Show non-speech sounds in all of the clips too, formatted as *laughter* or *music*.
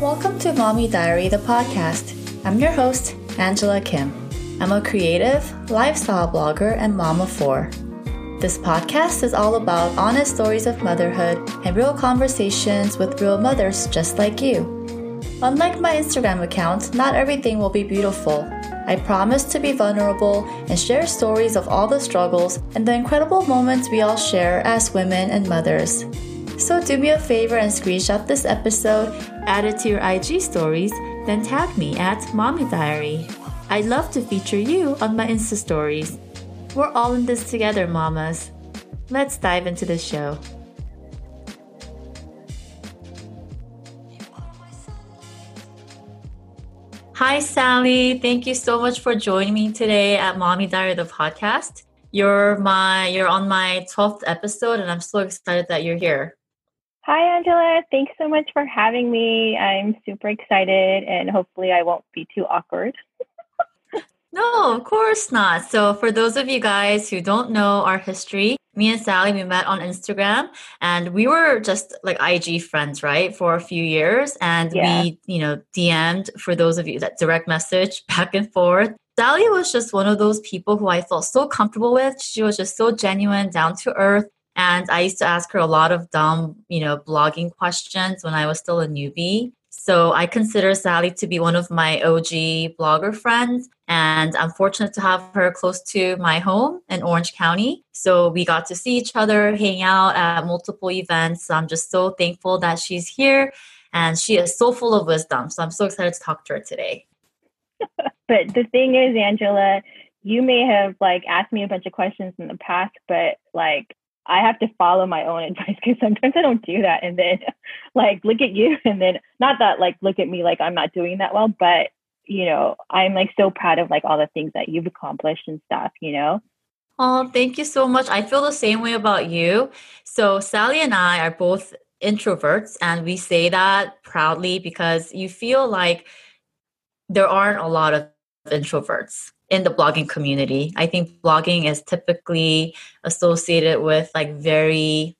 Welcome to Mommy Diary, the podcast. I'm your host, Angela Kim. I'm a creative, lifestyle blogger, and mom of four. This podcast is all about honest stories of motherhood and real conversations with real mothers just like you. Unlike my Instagram account, not everything will be beautiful. I promise to be vulnerable and share stories of all the struggles and the incredible moments we all share as women and mothers. So do me a favor and screenshot this episode, add it to your IG stories, then tag me at Mommy Diary. I'd love to feature you on my Insta stories. We're all in this together, mamas. Let's dive into the show. Hi, Sally. Thank you so much for joining me today at Mommy Diary, the podcast. You're my you're on my 12th episode and I'm so excited that you're here. Hi, Angela. Thanks so much for having me. I'm super excited and hopefully I won't be too awkward. *laughs* no, of course not. So, for those of you guys who don't know our history, me and Sally, we met on Instagram and we were just like IG friends, right, for a few years. And yeah. we, you know, DM'd for those of you that direct message *laughs* back and forth. Sally was just one of those people who I felt so comfortable with. She was just so genuine, down to earth. And I used to ask her a lot of dumb, you know, blogging questions when I was still a newbie. So I consider Sally to be one of my OG blogger friends. And I'm fortunate to have her close to my home in Orange County. So we got to see each other, hang out at multiple events. So I'm just so thankful that she's here and she is so full of wisdom. So I'm so excited to talk to her today. *laughs* but the thing is, Angela, you may have like asked me a bunch of questions in the past, but like I have to follow my own *laughs* advice because sometimes I don't do that. And then *laughs* like look at you *laughs* and then not that like look at me like I'm not doing that well, but you know, I'm like so proud of like all the things that you've accomplished and stuff, you know? Oh, thank you so much. I feel the same way about you. So Sally and I are both introverts and we say that proudly because you feel like there aren't a lot of introverts in the blogging community. I think blogging is typically associated with like very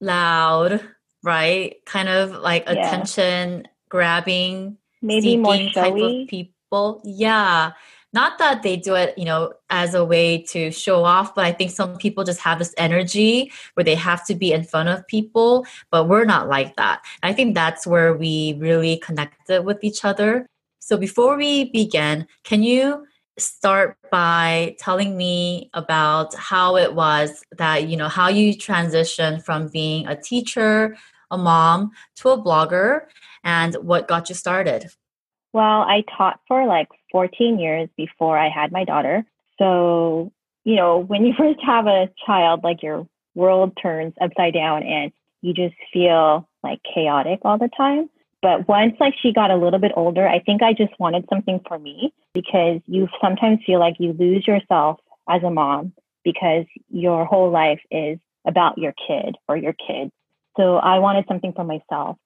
loud, right? Kind of like yeah. attention grabbing, maybe more type of people. Yeah. Not that they do it, you know, as a way to show off, but I think some people just have this energy where they have to be in front of people, but we're not like that. I think that's where we really connected with each other. So before we begin, can you start by telling me about how it was that you know how you transitioned from being a teacher a mom to a blogger and what got you started? Well i taught for like 14 years before i had my daughter. So you know when you *laughs* first have a child like your world turns upside down and you just feel like chaotic all the time but once like she got a little bit older, I think I just wanted something for me because you sometimes feel like you lose yourself as a mom because your whole life is about your kid or your kids. So I wanted something for myself.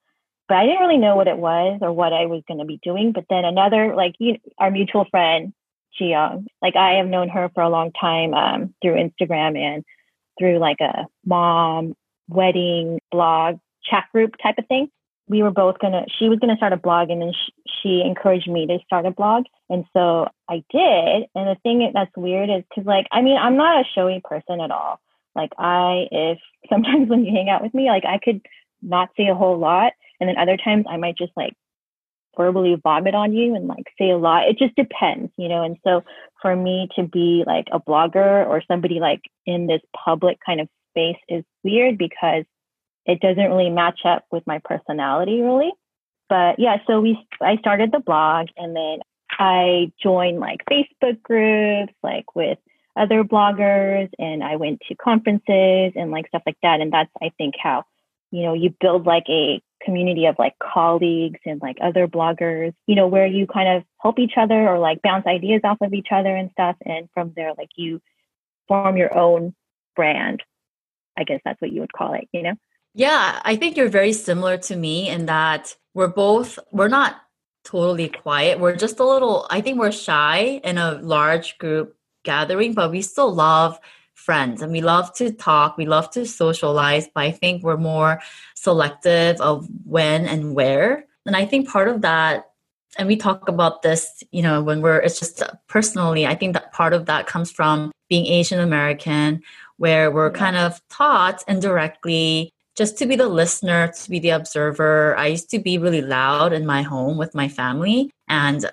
But I didn't really know what it was or what I was going to be doing. But then another, like you, our mutual friend, Young, like I have known her for a long time um, through Instagram and through like a mom wedding blog chat group type of thing we were both gonna she was gonna start a blog and then she, she encouraged me to start a blog. And so i did. And the thing that's weird is because like i mean i'm not a showy person at all. Like i if *laughs* sometimes when you hang out with me like i could not say a whole lot. And then other times i might just like verbally vomit on you and like say a lot. It just depends you know? And so for me to be like a blogger or somebody like in this public kind of space is weird because it doesn't really match up with my personality really. But yeah, so we I started the blog and then I joined like Facebook groups like with other bloggers and I went to conferences and like stuff like that. And that's I think how, you know, you build like a community of like colleagues and like other bloggers, you know, where you kind of help each other or like bounce ideas off of each other and stuff. And from there, like you form your own brand. I guess that's what you would call it, you know? Yeah, I think you're very similar to me in that we're both, we're not totally quiet. We're just a little, I think we're shy in a large group gathering, but we still love friends and we love to talk. We love to socialize, but I think we're more selective of when and where And I think part of that and we talk about this, you know, when we're, it's just personally, I think that part of that comes from being Asian American, where we're kind of taught indirectly just to be the listener, to be the observer. I used to be really loud in my home with my family, and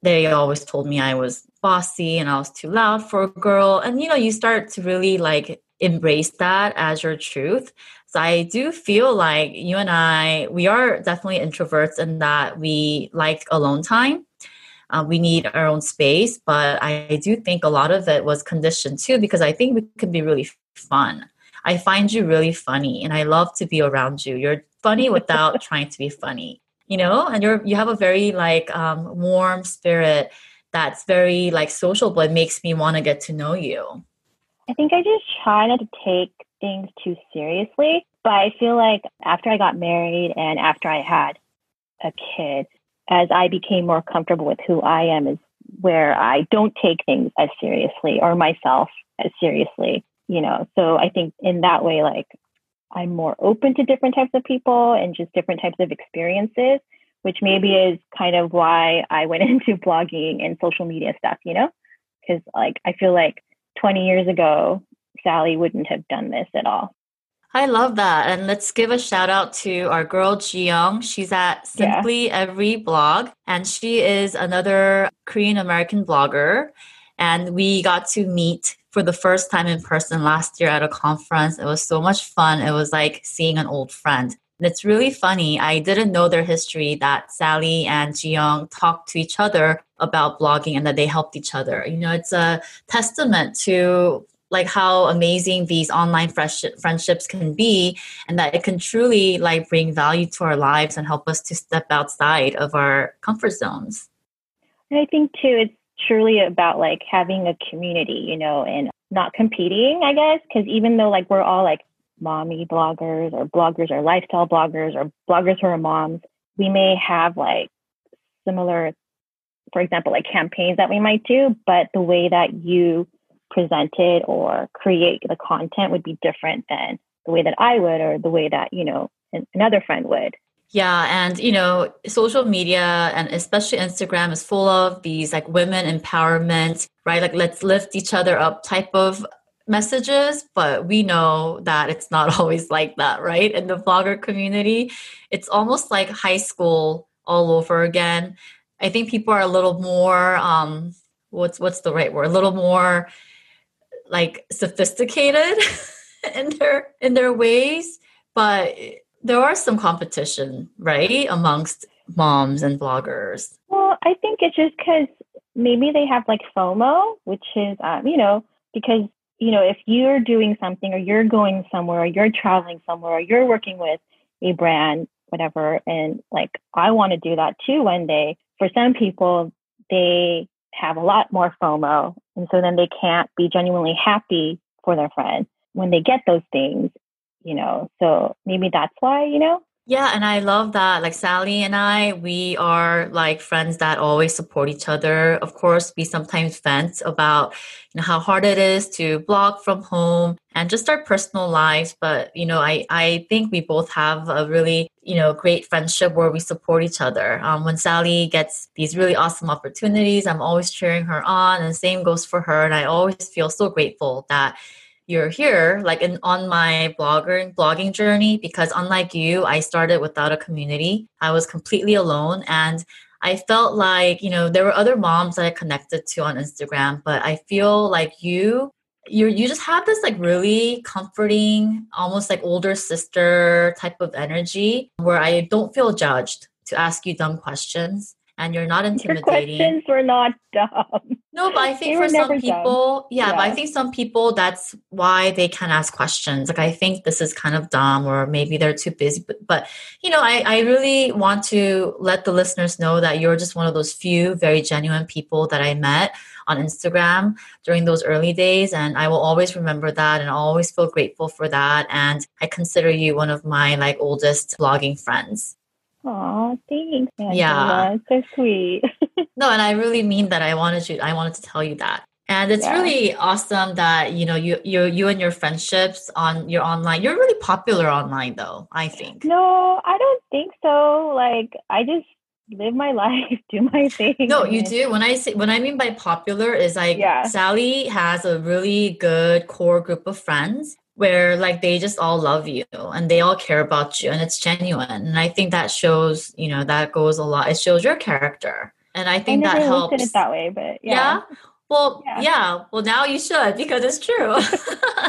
they always told me I was bossy and I was too loud for a girl. And, you know, you start to really like embrace that as your truth. So I do feel like you and I, we are definitely introverts in that we like alone time. Uh, we need our own space, but I do think a lot of it was conditioned too because I think we could be really fun. I find you really funny and I love to be around you. You're funny *laughs* without trying to be funny, you know, and you're you have a very like um, warm spirit that's very like social, but makes me want to get to know you. I think I just try not to take things too seriously. But I feel like after I got married and after I had a kid, as I became more comfortable with who I am, is where I don't take things as seriously or myself as seriously, you know. So I think in that way, like I'm more open to different types of people and just different types of experiences, which maybe is kind of why I went *laughs* into blogging and social media stuff, you know? Because like I feel like 20 years ago, Sally wouldn't have done this at all. I love that. And let's give a shout out to our girl Jiyoung. She's at Simply yeah. Every Blog, and she is another Korean American blogger. And we got to meet for the first time in person last year at a conference. It was so much fun. It was like seeing an old friend. And it's really funny. I didn't know their history that Sally and Jiyoung talked to each other about blogging and that they helped each other. You know, it's a testament to like how amazing these online friendships can be and that it can truly like bring value to our lives and help us to step outside of our comfort zones and i think too it's truly about like having a community you know and not competing i guess because even though like we're all like mommy bloggers or bloggers or lifestyle bloggers or bloggers who are moms we may have like similar for example like campaigns that we might do but the way that you presented or create the content would be different than the way that I would or the way that, you know, another friend would. Yeah, and you know, social media and especially Instagram is full of these like women empowerment, right? Like let's lift each other up type of messages, but we know that it's not *laughs* always like that, right? In the vlogger community, it's almost like high school all over again. I think people are a little more um what's what's the right word? A little more like sophisticated *laughs* in their in their ways but there are some competition right amongst moms and bloggers well i think it's just because maybe they have like fomo which is um, you know because you know if you're doing something or you're going somewhere or you're traveling somewhere or you're working with a brand whatever and like i want to do that too one day for some people they have a lot more FOMO. And so then they can't be genuinely happy for their friend when they get those things, you know. So maybe that's why, you know? Yeah, and I love that. Like Sally and I, we are like friends that always support each other. Of course, we sometimes vent about you know how hard it is to blog from home and just our personal lives. But you know, I I think we both have a really you know great friendship where we support each other. Um, when Sally gets these really awesome opportunities, I'm always cheering her on, and same goes for her. And I always feel so grateful that you're here like in, on my blogger blogging journey because unlike you i started without a community i was completely alone and i felt like you know there were other moms that i connected to on instagram but i feel like you you you just have this like really comforting almost like older sister type of energy where i don't feel judged to ask you dumb questions and you're not intimidating. Your questions were not dumb. No, but I think for some people, yeah, yeah, but I think some people that's why they can ask questions. Like I think this is kind of dumb, or maybe they're too busy. But, but you know, I, I really want to let the listeners know that you're just one of those few very genuine people that I met on Instagram during those early days. And I will always remember that and always feel grateful for that. And I consider you one of my like oldest blogging friends. Aw, thanks. Angela. Yeah. So sweet. *laughs* no, and I really mean that I wanted you I wanted to tell you that. And it's Yeah. really awesome that you know you you you and your friendships on your online. You're really popular online though, I think. No, I don't think so. Like I just live my *laughs* life, do my thing. No, you do. When I say when I mean by popular is like Yeah. Sally has a really good core group of friends where like they just all love you and they all care about you and it's genuine. And I think that shows, you know, that goes a lot. It shows your character. And I I think never that helps. it that way, but yeah. yeah. Well, Yeah. yeah. Well, now you should because it's true. *laughs*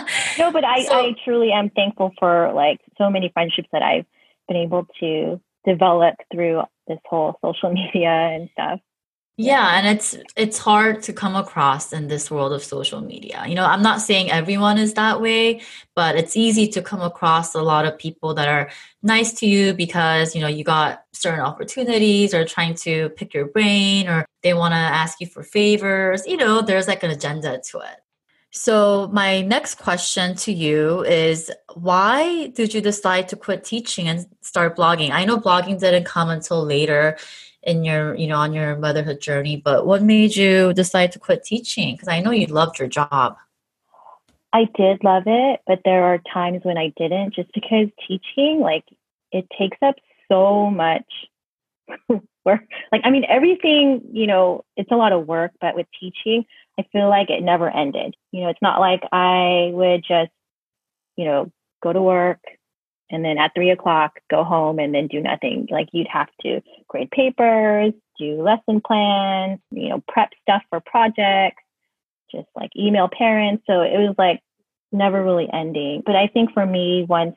*laughs* No, but I, So- I truly am thankful for like so many friendships that I've been able to develop through this whole social *laughs* media and stuff. Yeah, and it's it's hard to come across in this world of social media. You know, I'm not saying everyone is that way, but it's easy to come across a lot of people that are nice to you because, you know, you got certain opportunities or trying to pick your brain or they want to ask you for favors. You know, there's like an agenda to it. So, my next question to you is why did you decide to quit teaching and start blogging? I know blogging didn't come until later in your, you know, on your motherhood journey, but what made you decide to quit teaching? Because I know you loved your job. I did love it, but there are times when I didn't just because teaching, like, it takes up so much *laughs* work. Like, I mean, everything, you know, it's a lot of work, but with teaching, I feel like it never ended. You know, it's not like I would just, you know, go to work and then at three o'clock go home and then do nothing. Like, you'd have to grade papers, do lesson plans, you know, prep stuff for projects just like email parents. So it was like never really ending. But I think for me, once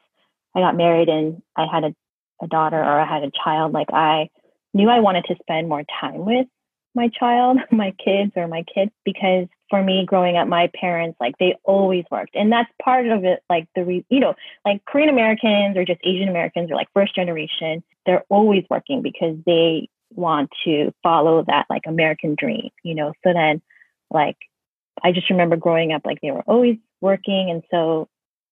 I got married and I had a, a daughter or I had a child, like I knew I wanted to spend more time with my child, *laughs* my kids or my kids, because for me growing up, my parents, like they always worked. And that's part of it, like the, re- you know, like Korean Americans or just Asian Americans or like first generation, they're always working because they want to follow that like American dream, you know? So then like I just remember growing up, like they were always working. And so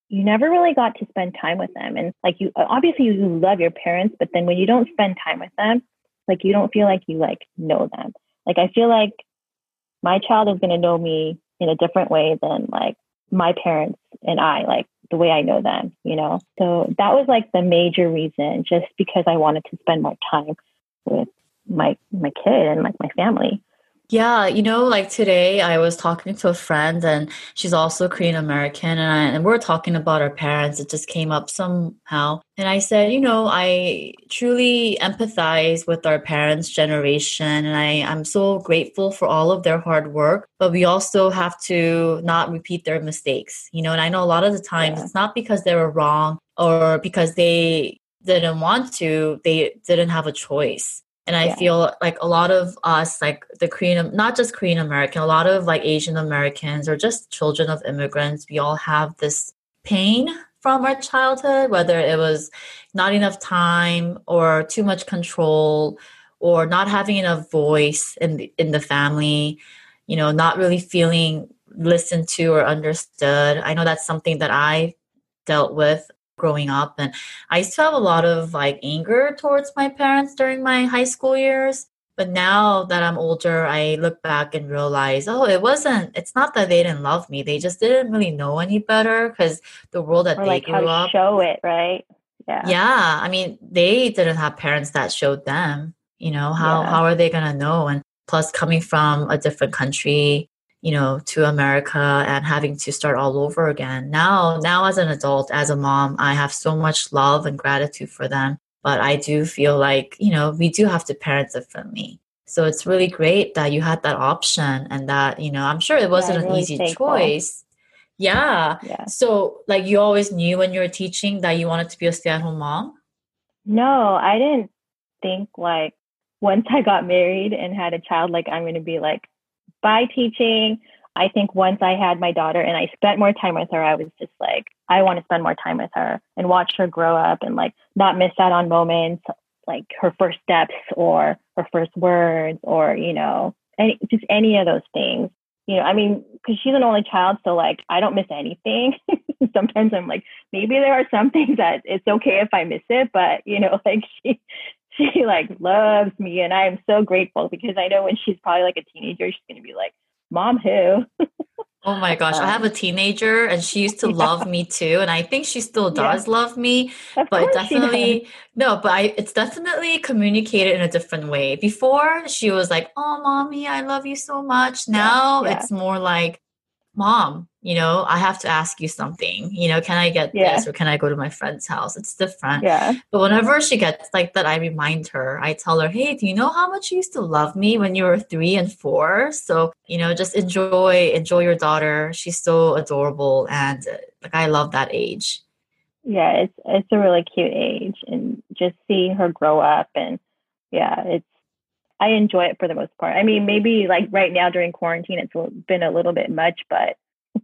you never really got to spend time with them. And like you, uh, obviously you love your parents, but then when you don't spend time with them, like you don't feel like you like know them. Like I feel like my child is going to know me in a different way than like my parents and I, like the way I know them, you know? So that was like the major reason, just because I wanted to spend more time with my, my kid and like my family. Yeah, you know, like today I was talking to a friend and she's also Korean American and, I, and we're talking about our parents. It just came up somehow. And I said, you know, I truly empathize with our parents' generation and I, I'm so grateful for all of their hard work, but we also have to not repeat their mistakes, you know, and I know a lot of the times Yeah. it's not because they were wrong or because they didn't want to, they didn't have a choice. And I Yeah. feel like a lot of us, like the Korean, not just Korean American, a lot of like Asian Americans or just children of immigrants, we all have this pain from our childhood, whether it was not enough time or too much control or not having enough voice in the, in the family, you know, not really feeling listened to or understood. I know that's something that I dealt with growing up and I used to have a lot of like anger towards my parents during my high school years. But now that I'm older, I look back and realize, oh, it wasn't, it's not that they didn't love me. They just didn't really know any better because the world that Or they like grew up. show it, right? Yeah. Yeah. I mean, they didn't have parents that showed them, you know, how, Yeah. how are they going to know? And plus coming from a different country, you know, to America and having to start all over again. Now, now as an adult, as a mom, I have so much love and gratitude for them. But I do feel like, you know, we do have to parent differently. So it's really great that you had that option and that, you know, I'm sure it wasn't an really easy thankful. choice. Yeah. Yeah. So, like, you always knew when you were teaching that you wanted to be a stay at home mom? No, I didn't think like once I got married and had a child, like I'm going to be like, by teaching. I think once I had my daughter and I spent more time with her, I was just like, I want to spend more time with her and watch her grow up and like not miss out on moments like her first steps or her first words or, you know, any, just any of those things. You know, I mean, because she's an only child, so like I don't miss anything. *laughs* Sometimes I'm like, maybe there are some things that it's okay if I miss it, but you know, *laughs* like she *laughs* she like loves me and I am so grateful because I know when she's probably like a teenager, she's gonna be like, mom who? *laughs* Oh my gosh, I have a um, teenager and she used to yeah. love me too. And I think she still does yeah. love me. Of but definitely no, but I it's definitely communicated in a different way. Before she was like, Oh mommy, I love you so much. Now yeah. it's more like, Mom, you know, I have to ask you something. You know, can I get yeah. this or can I go to my friend's house? It's different. Yeah. But whenever she gets like that, I remind her, I tell her, hey, do you know how much you used to love me when you were three and four? So, you know, just enjoy, enjoy your daughter. She's so adorable. And uh, like, I love that age. Yeah, it's, it's a really cute age. And just see her grow up and yeah, it's, I enjoy it for the most part. I mean, maybe like right now during quarantine, it's been a little bit much, but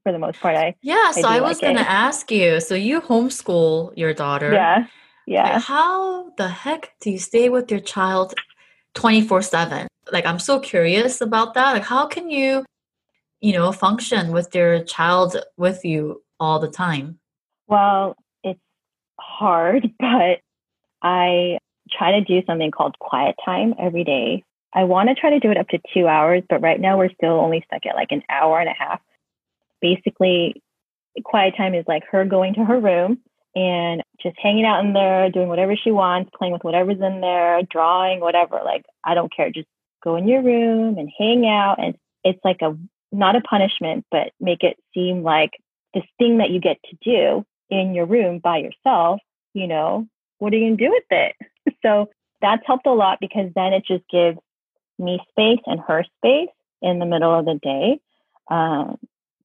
for the most part. I yeah. So I, I was like gonna ask you. So you homeschool your daughter. Yeah. Yeah. how the heck do you stay with your child twenty four seven? Like I'm so curious about that. Like how can you, you know, function with your child with you all the time? Well, it's hard, *laughs* but I try to do something called quiet time every day. I want to try to do it up to two hours, but right now we're still only stuck at like an hour and a half basically quiet time is like her going to her room and just hanging out in there, doing whatever she wants, playing with whatever's in there, drawing, whatever. Like, I don't care. Just go in your room and hang out. And it's like a, not a punishment, but make it seem like this thing that you get to do in your room by yourself, you know, what are you going to do with it? *laughs* so that's helped a lot because then it just gives me space and her space in the middle of the day. Um,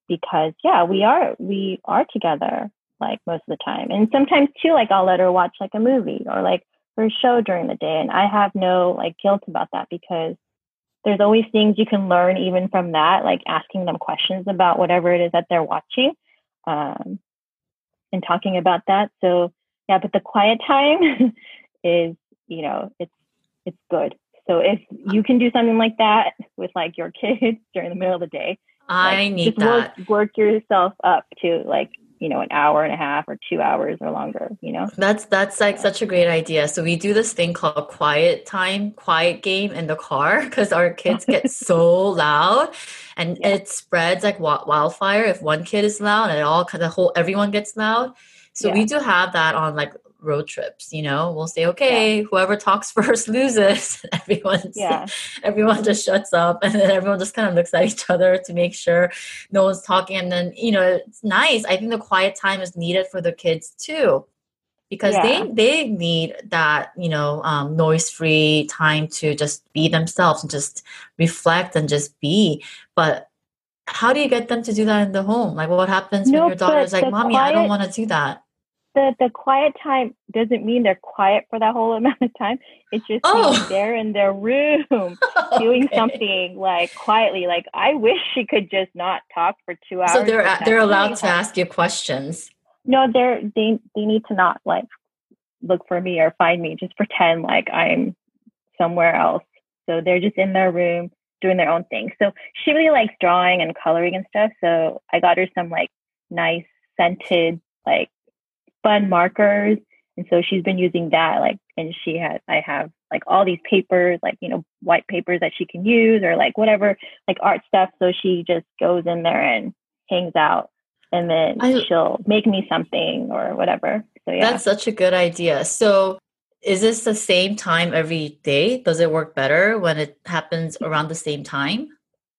because yeah, we are we are together like most of the time. And sometimes too, like I'll let her watch like a movie or like her show during the day. And I have no like guilt about that because there's always things you can learn even from that, like asking them questions about whatever it is that they're watching. Um, and talking about that. So yeah, but the quiet time *laughs* is, you know, it's it's good. So if you can do something like that with like your *laughs* kids during the middle of the day, I like, need just that. Work, work yourself up to like you know an hour and a half or two hours or longer you know that's that's like such a great idea so we do this thing called quiet time quiet game in the car *laughs* because our kids get *laughs* so loud and yeah. it spreads like wildfire if one kid is loud and it all kind of whole everyone gets loud so yeah. we do have that on like road trips you know we'll say okay yeah. whoever talks *laughs* first loses *laughs* everyone's yeah. *laughs* everyone just shuts up and then everyone just kind of looks at each other to make sure no one's talking and then you know it's nice i think the quiet time is needed for the kids too because yeah. they they need that you know um, noise free time to just be themselves and just reflect and just be but how do you get them to do that in the home like what happens no, when your daughter's like mommy quiet, i don't want to do that the the quiet time doesn't mean they're quiet for that whole *laughs* amount of time. It just oh. means they're in their room *laughs* okay. doing something like quietly. Like I wish she could just not talk for two hours. So they're they're allowed to ask you questions. No, they're they they need to not like look for me or find me. Just pretend like I'm somewhere else. So they're just in their room doing their own thing. So she really likes drawing and coloring and stuff. So I got her some like nice scented like fun markers. And so she's been using that, like, and she has, I have like all these papers, like, you know, white papers that she can use or like whatever, like art stuff. So she just goes in there and hangs out and then I, she'll make me something or whatever. So yeah. That's such a good idea. So is this the same time every day? Does it work better when it happens around the same time?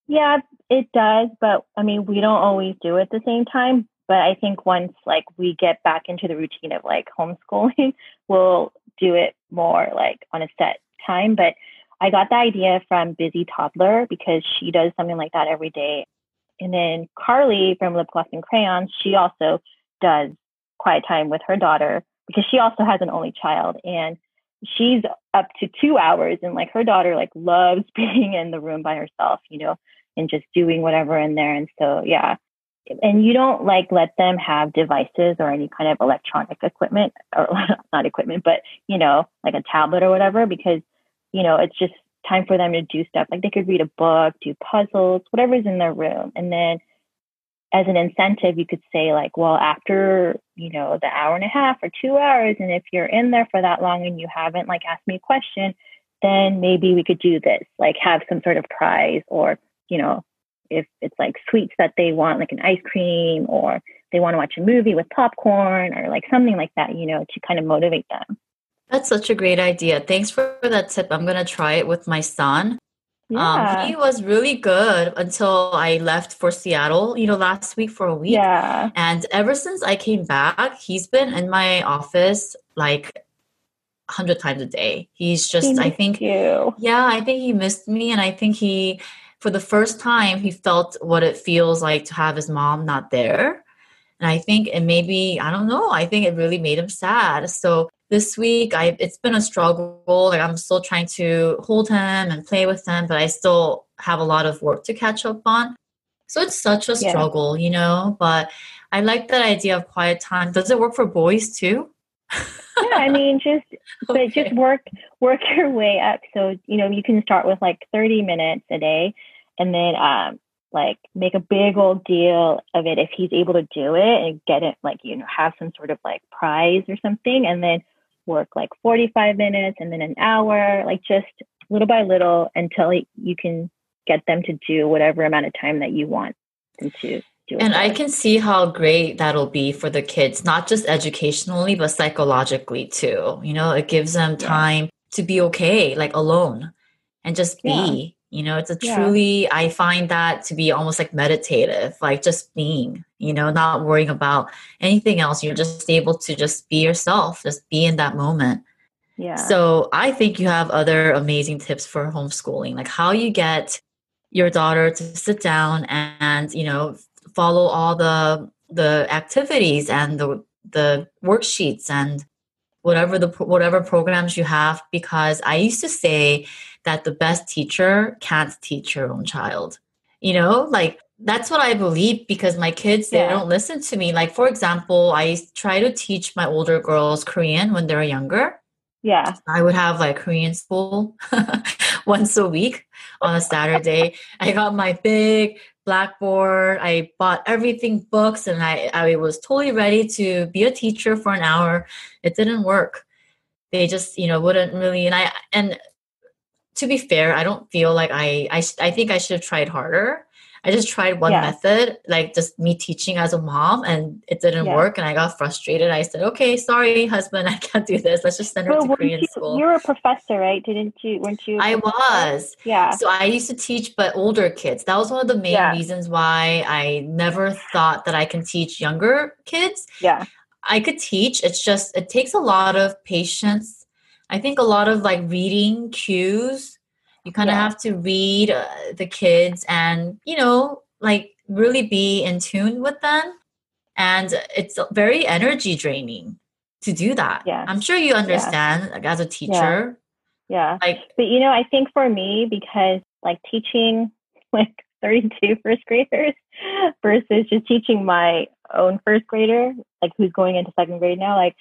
Yeah, it does, but I mean, we don't always do it at the same time. But I think once like we get back into the routine of like homeschooling, *laughs* we'll do it more like on a set time. But I got the idea from Busy Toddler because she does something like that every day. And then Carly from Lip Gloss and Crayons, she also does quiet time with her daughter because she also has an only child and she's up to two hours and like her daughter like loves *laughs* being in the room by herself, you know, and just doing whatever in there. And so yeah, and you don't like let them have devices or any kind of electronic equipment *laughs* or not equipment but you know like a tablet or whatever because you know it's just time for them to do stuff. Like they could read a book do puzzles whatever's in their room. And then as an incentive you could say like well after you know the hour and a half or two hours and if you're in there for that long and you haven't like asked me a question then maybe we could do this like have some sort of prize or you know if it's like sweets that they want, like an ice cream, or they want to watch a movie with popcorn or like something like that, you know, to kind of motivate them. That's such a great idea. Thanks for that tip. I'm going to try it with my son. Yeah. Um, he was really good until I left for Seattle, you know, last week for a week. Yeah. And ever since I came back, he's been in my office like hundred times a day. He's just, he I think, you. yeah, I think he missed me, and I think he, for the first time, he felt what it feels like to have his mom not there. And I think it maybe, I don't know, I think it really made him sad. So this week I it's been a struggle. Like I'm still trying to hold him and play with him, but I still have a lot of work to catch up on. So it's such a struggle, yeah. you know, but I like that idea of quiet time. Does it work for boys too? yeah, I mean just okay. *laughs* but just work work your way up. So, you know, you can start with like 30 minutes a day and then um like make a big old deal of it if he's able to do it and get it like you know have some sort of like prize or something and then work like 45 minutes and then an hour, like just little by little until you can get them to do whatever amount of time that you want them to do. And I can see how great that'll be for the kids, not just educationally, but psychologically too. You know, it gives them time yeah. to be okay, like alone and just be. You know, it's a truly, yeah. I find that to be almost like meditative, like just being, you know, not worrying about anything else. You're just able to just be yourself, just be in that moment. Yeah. So I think you have other amazing tips for homeschooling, like how you get your daughter to sit down and, you know, follow all the the activities and the the worksheets and whatever the whatever programs you have because I used to say that the best teacher can't teach your own child. You know, like that's what I believe because my kids they yeah. don't listen to me. Like for example, I try to teach my older girls Korean when they're younger. Yeah. I would have like Korean school *laughs* once a week on a Saturday. I got my big blackboard. I bought everything books and I, I was totally ready to be a teacher for an hour. It didn't work. They just, you know, wouldn't really and I and to be fair, I don't feel like I I, I think I should have tried harder. I just tried one yeah. method, like just me teaching as a mom, and it didn't yeah. work. And I got frustrated. I said, "Okay, sorry, husband, *laughs* I can't do this. Let's just send her well, to Korean you, school." You were a professor, right? Didn't you? Weren't you? I was. Yeah. So I used to teach, but older kids. That was one of the main yeah. reasons why I never thought that I can teach younger kids. Yeah. I could teach. It's just it takes a lot of patience I think a lot of like reading cues. You kind of yeah. have to read uh, the kids and, you know, like really be in tune with them. And it's very energy draining to do that. Yeah. I'm sure you understand like, as a teacher. Yeah. yeah. Like, but you know, I think for me, because like teaching *laughs* like 32 first graders versus just teaching my own first grader, like who's going into second grade now, like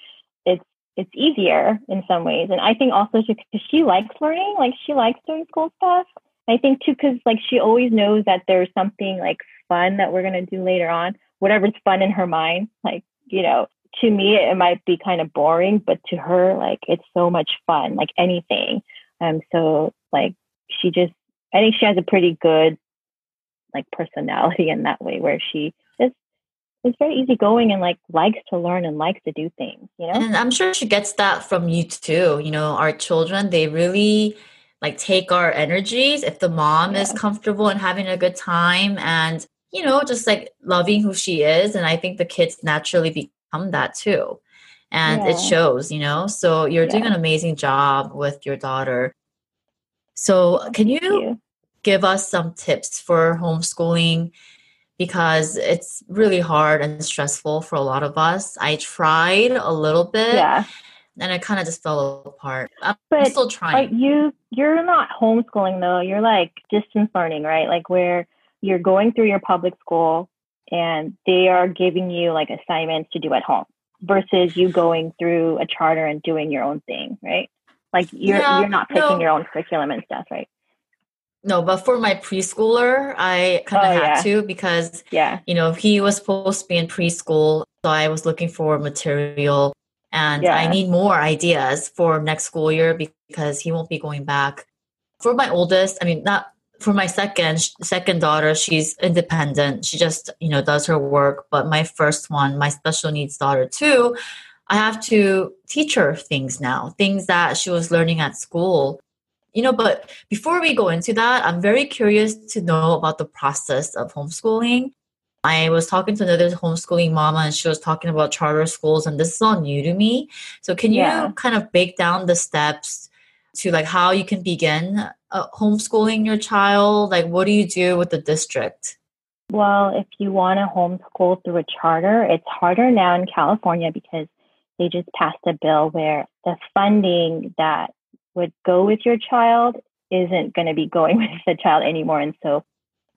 it's it's easier in some ways. And I think also because she likes learning, like she likes doing school stuff. I think too, because like she always knows that there's something like fun that we're gonna do later on, whatever's fun in her mind. Like you know, to me it might be kind of boring, but to her like it's so much fun, like anything. Um, so like she just, I think she has a pretty good like personality *laughs* in that way where she is very easygoing and like likes to learn and likes to do things, you know? And I'm sure she gets that from you too. You know, our children, they really like take our energies if the mom yeah. is comfortable and having a good time and, you know, just like loving who she is. And I think the kids naturally become that too. And yeah. it shows, you know? So you're yeah. doing an amazing job with your daughter. So oh, can you, you give us some tips for homeschooling? Because it's really hard and stressful for a lot of us. I tried a little bit. Yeah. And it kind of just fell apart. I'm but still trying. you you're not homeschooling though. You're like distance learning, right? Like where you're going through your public school and they are giving you like assignments to do at home versus you going through a charter and doing your own thing, right? Like you're yeah, you're not picking no. your own curriculum and stuff, right? No, but for my preschooler, I kind of oh, had yeah. to because, yeah, you know, he was supposed to be in preschool. So I was looking for material and yeah. I need more ideas for next school year because he won't be going back. For my oldest, I mean, not for my second second daughter, she's independent. She just, you know, does her work. But my first one, my special needs daughter too, I have to teach her things now, things that she was learning at school. You know, but before we go into that, I'm very curious to know about the process of homeschooling. I was talking to another homeschooling mama and she was talking about charter schools and this is all new to me. So can you yeah. kind of break down the steps to like how you can begin uh, homeschooling your child? Like what do you do with the district? Well, if you want to homeschool through a charter, it's harder now in California because they just passed a bill where the funding that would go with your child isn't going to be going *laughs* with the child anymore. And so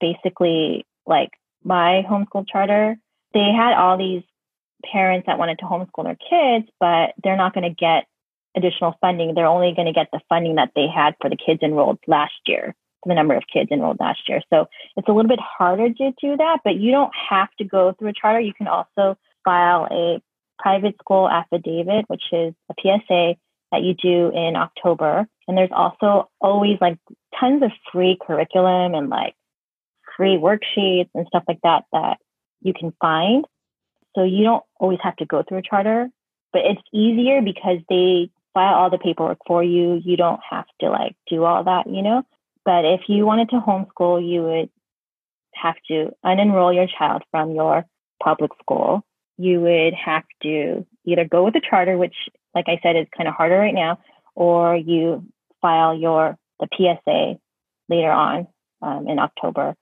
basically, like my homeschool charter, they had all these parents that wanted to homeschool their kids, but they're not going to get additional funding. They're only going to get the funding that they had for the kids enrolled last year, the number of kids enrolled last year. So it's a little bit harder to do that, but you don't have to go through a charter. You can also file a private school affidavit, which is a PSA that you do in October. And there's also always like tons of free curriculum and like free worksheets and stuff like that that you can find. So you don't always have to go through a charter, but it's easier because they file all the paperwork for you. You don't have to like do all that, you know? But if you wanted to homeschool, you would have to unenroll your child from your public school. You would have to either go with a charter, which, like I said, is kind of harder right now, or you file your the PSA later on um, in October.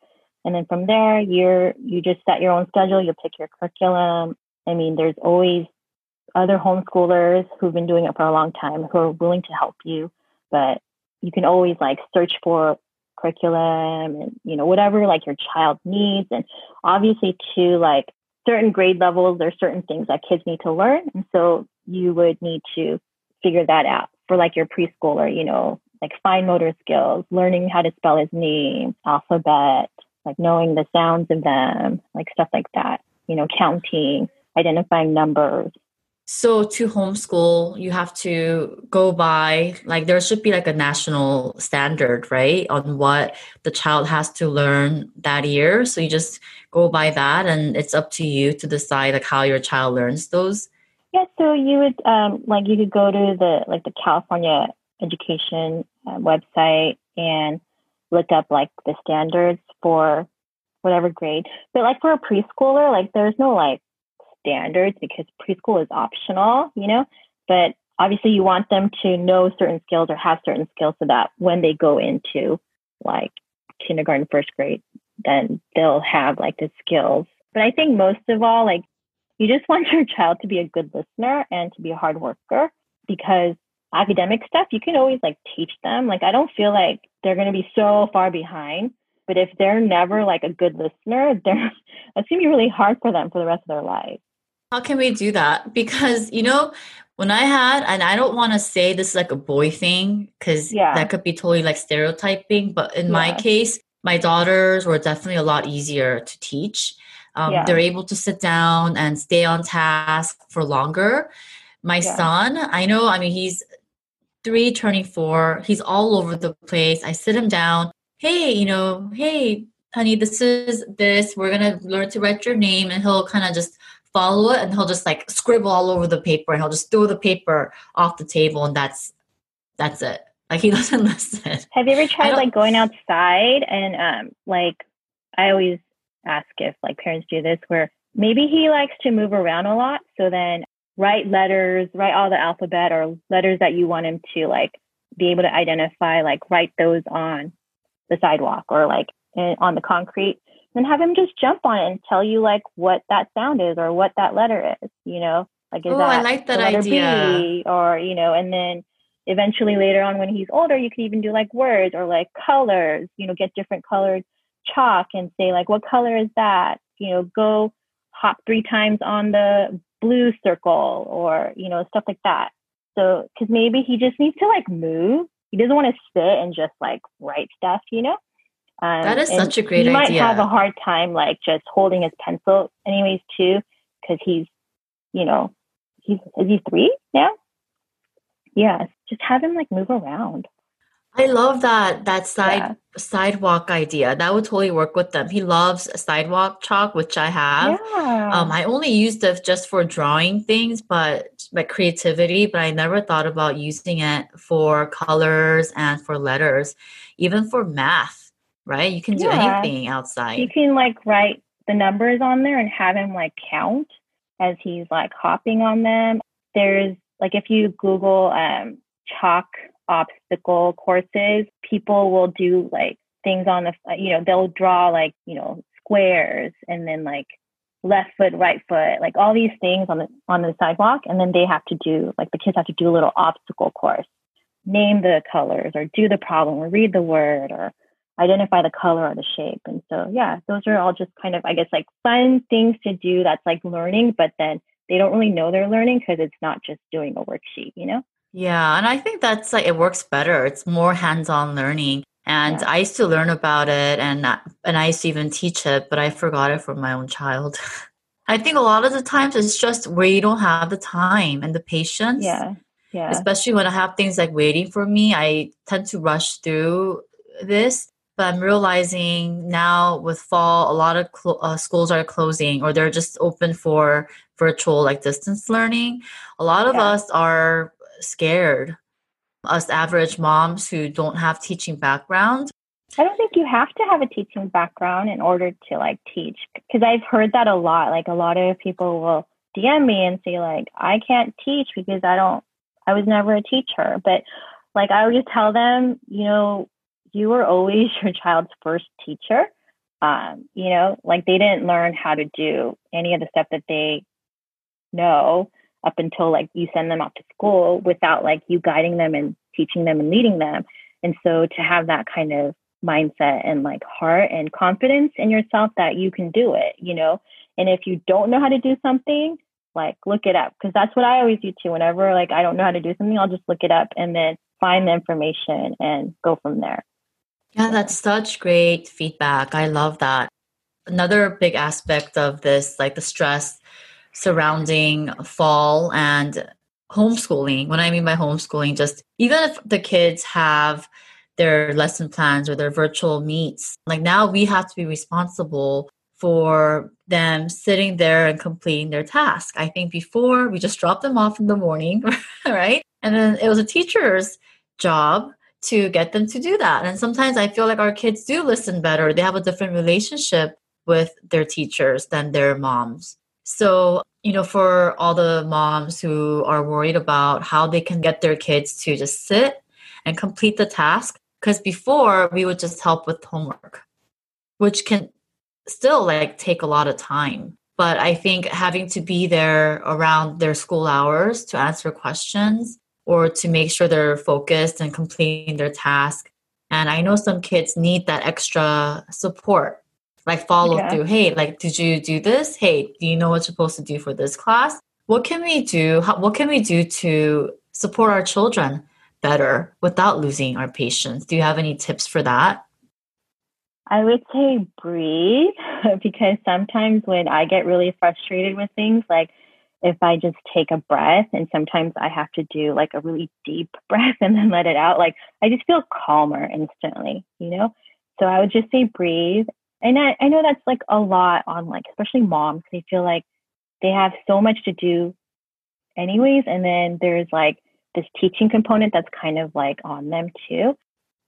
And then from there, you're you just set your own schedule. You pick your curriculum. I mean, there's always other homeschoolers who've been doing it for a long time who are willing to help you. But you can always like search for curriculum and you know whatever like your child needs. And obviously, to like certain grade levels, there's certain things that kids need to learn, and so you would need to figure that out for like your preschooler. You know, like fine motor skills, learning how to spell his name, alphabet, like knowing the sounds of them, like stuff like that, you know, counting, identifying numbers. So to homeschool, you have to go by like there should be like a national standard, right, on what the child has to learn that year. So you just go by that, and it's up to you to decide like how your child learns those. Yeah, so you would um, like you could go to the like the California education uh, website and look up like the standards for whatever grade. But like for a preschooler, like there's no like standards because preschool is optional, you know? But obviously you want them to know certain skills or have certain skills so that when they go into like kindergarten, first grade, then they'll have like the skills. But I think most of all, like you just want your child to be a good listener and to be a hard worker because academic stuff you can always like teach them. Like I don't feel like they're going to be so far behind. But if they're never like a good listener, they're *laughs* it's gonna be really hard for them for the rest of their life. How can we do that? Because you know, when I had, and I don't want to say this is like a boy thing, because yeah. that could be totally like stereotyping. But in yeah. my case, my daughters were definitely a lot easier to teach. Um, yeah. They're able to sit down and stay on task for longer. My son, I know, I mean, he's three turning four. He's all over the place. I sit him down. Hey, you know, hey, honey, this is this. We're gonna learn to write your name, and he'll kind of just follow it, and he'll just like scribble all over the paper, and he'll just throw the paper off the table, and that's that's it. Like he *laughs* doesn't listen. Have you ever tried like going outside and um like I always ask if like parents do this where maybe he likes to move around a lot, so then write letters, write all the alphabet or letters that you want him to like be able to identify, like write those on the sidewalk or like in, on the concrete, and have him just jump on it and tell you like what that sound is or what that letter is, you know? Like is oh, that I like that idea. B or, you know, and then eventually later on when he's older, you can even do like words or like colors, you know, get different colored chalk and say like what color is that? You know, go hop three times on the blue circle or you know stuff like that so because maybe he just needs to like move he doesn't want to sit and just like write stuff you know um, that is such a great idea. he idea. might have a hard time like just holding his pencil anyways too because he's you know he's is he three now yeah just have him like move around I love that that side yeah. sidewalk idea. That would totally work with them. He loves sidewalk chalk, which I have. Yeah. Um, I only used it just for drawing things, but like creativity. But I never thought about using it for colors and for letters, even for math. Right? You can do yeah. anything outside. You can like write the numbers on there and have him like count as he's like hopping on them. There's like if you Google um, chalk obstacle courses, people will do like things on the, you know, they'll draw like, you know, squares and then like left foot, right foot, like all these things on the on the sidewalk, and then they have to do like the kids have to do a little obstacle course, name the colors or do the problem or read the word or identify the color or the shape. And so yeah, those are all just kind of I guess like fun things to do that's like learning, but then they don't really know they're learning because it's not just doing a worksheet, you know? Yeah, and I think that's like it works better. It's more hands-on learning. And yeah. I used to learn about it and and I used to even teach it, but I forgot it from my own child. *laughs* I think a lot of the times it's just where you don't have the time and the patience. Yeah. Yeah. Especially when I have things like waiting for me, I tend to rush through this. But I'm realizing now with fall, a lot of cl- uh, schools are closing or they're just open for virtual like distance learning. A lot of yeah. us are scared. Us average moms who don't have teaching background. I don't think you have to have a teaching background in order to like teach because I've heard that a lot. Like a lot of people will DM me and say like I can't teach because I don't I was never a teacher. But like I would just tell them, you know, you were always *laughs* your child's first teacher. Um, you know, like they didn't learn how to do any of the stuff that they know up until like you send them off to school without like you guiding them and teaching them and leading them. And so to have that kind of mindset and like heart and confidence in yourself that you can do it, you know? And if you don't know how to do something, like look it up because that's what I always do too. Whenever like I don't know how to do something, I'll just look it up and then find the information and go from there. Yeah, that's such great feedback. I love that. Another big aspect of this, like the stress surrounding fall and homeschooling. When I mean by homeschooling, just even if the kids have their lesson plans or their virtual meets, like now we have to be responsible for them sitting there and completing their task. I think before we just dropped them off in the morning, *laughs* right? And then it was a teacher's job to get them to do that. And sometimes I feel like our kids do listen better. They have a different relationship with their teachers than their moms. So, you know, for all the moms who are worried about how they can get their kids to just sit and complete the task, because before we would just help with homework, which can still like take a lot of time. But I think having to be there around their school hours to answer questions or to make sure they're focused and completing their task. And I know some kids need that extra support like follow yeah. through. Hey, like, did you do this? Hey, do you know what you're supposed to do for this class? What can we do? How, what can we do to support our children better without losing our patience? Do you have any tips for that? I would say breathe *laughs* because sometimes when I get really frustrated with things, like if I just take a breath and sometimes I have to do like a really deep *laughs* breath and then let it out, like I just feel calmer instantly, you know? So I would just say breathe and I, I know that's like a lot on like especially moms they feel like they have so much to do anyways and then there's like this teaching component that's kind of like on them too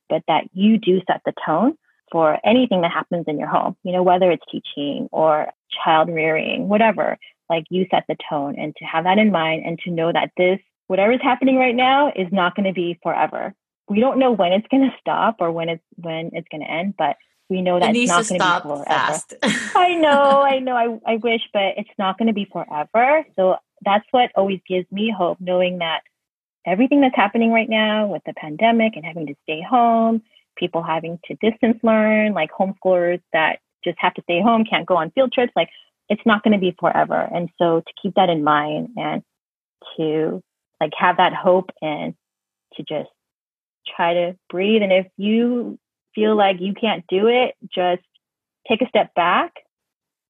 but that you do set the tone for anything that happens in your home you know whether it's teaching or child rearing whatever like you set the tone and to have that in mind and to know that this whatever's happening right now is not going to be forever. We don't know when it's going to stop or when it's when it's going to end but we know that it it's not going to be forever. Fast. *laughs* I know, *laughs* I know, I, I wish, but it's not going to be forever. So that's what always gives me hope, knowing that everything that's happening right now with the pandemic and having to stay home, people having to distance learn, like homeschoolers that just have to stay home, can't go on field trips, like it's not going to be forever. And so to keep that in mind and to like have that hope and to just try to breathe. And if you feel mm-hmm. like you can't do it, just take a step back.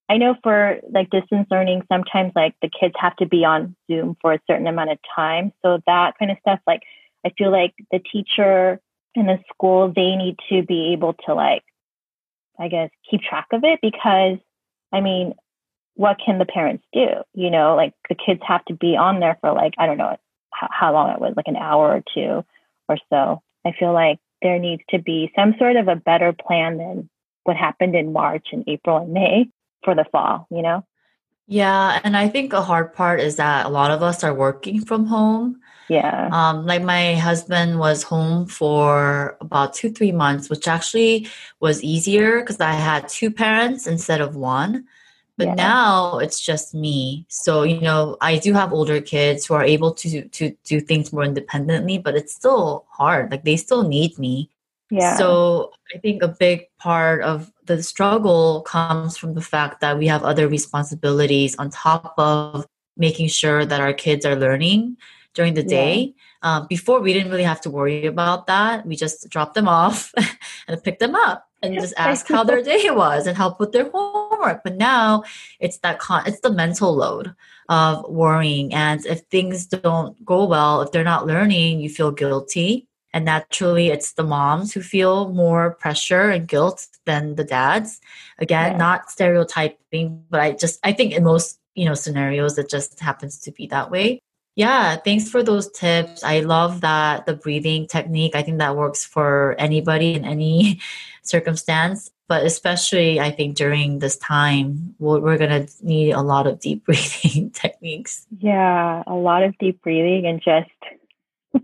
I know for like distance learning, sometimes like the kids have to be on Zoom for a certain amount of time. So that kind of stuff, like I feel like the teacher in the school, they need to be able to like, I guess, keep track of it because, I mean, what can the parents do? You know, like the kids have to be on there for like, I don't know how, how long it was, like an hour or two or so. I feel like there needs to be some sort of a better plan than what happened in March and April and May for the fall, you know? Yeah, and I think a hard part is that a lot of us are working from home. Yeah. Um, like my husband was home for about two, three months, which actually was easier because I had two parents instead of one. But Yeah. now it's just me. So, you know, I do have older kids who are able to to do things more independently, but it's still hard. Like they still need me. Yeah. So I think a big part of the struggle comes from the fact that we have other responsibilities on top of making sure that our kids are learning during the Yeah. day. Um, before, we didn't really have to worry about that. We just dropped them off *laughs* and picked them up and just *laughs* ask how their day was and help with their homework. But now it's that con- it's the mental load of worrying. And if things don't go well, if they're not learning, you feel guilty. And naturally, it's the moms who feel more pressure and guilt than the dads. Again, Yeah. not stereotyping, but I just, I think in most, you know, scenarios, it just happens to be that way. Yeah, thanks for those tips. I love that the breathing technique. I think that works for anybody in any circumstance, but especially I think during this time, we're, we're going to need a lot of deep *laughs* breathing techniques. Yeah, a lot of deep breathing and just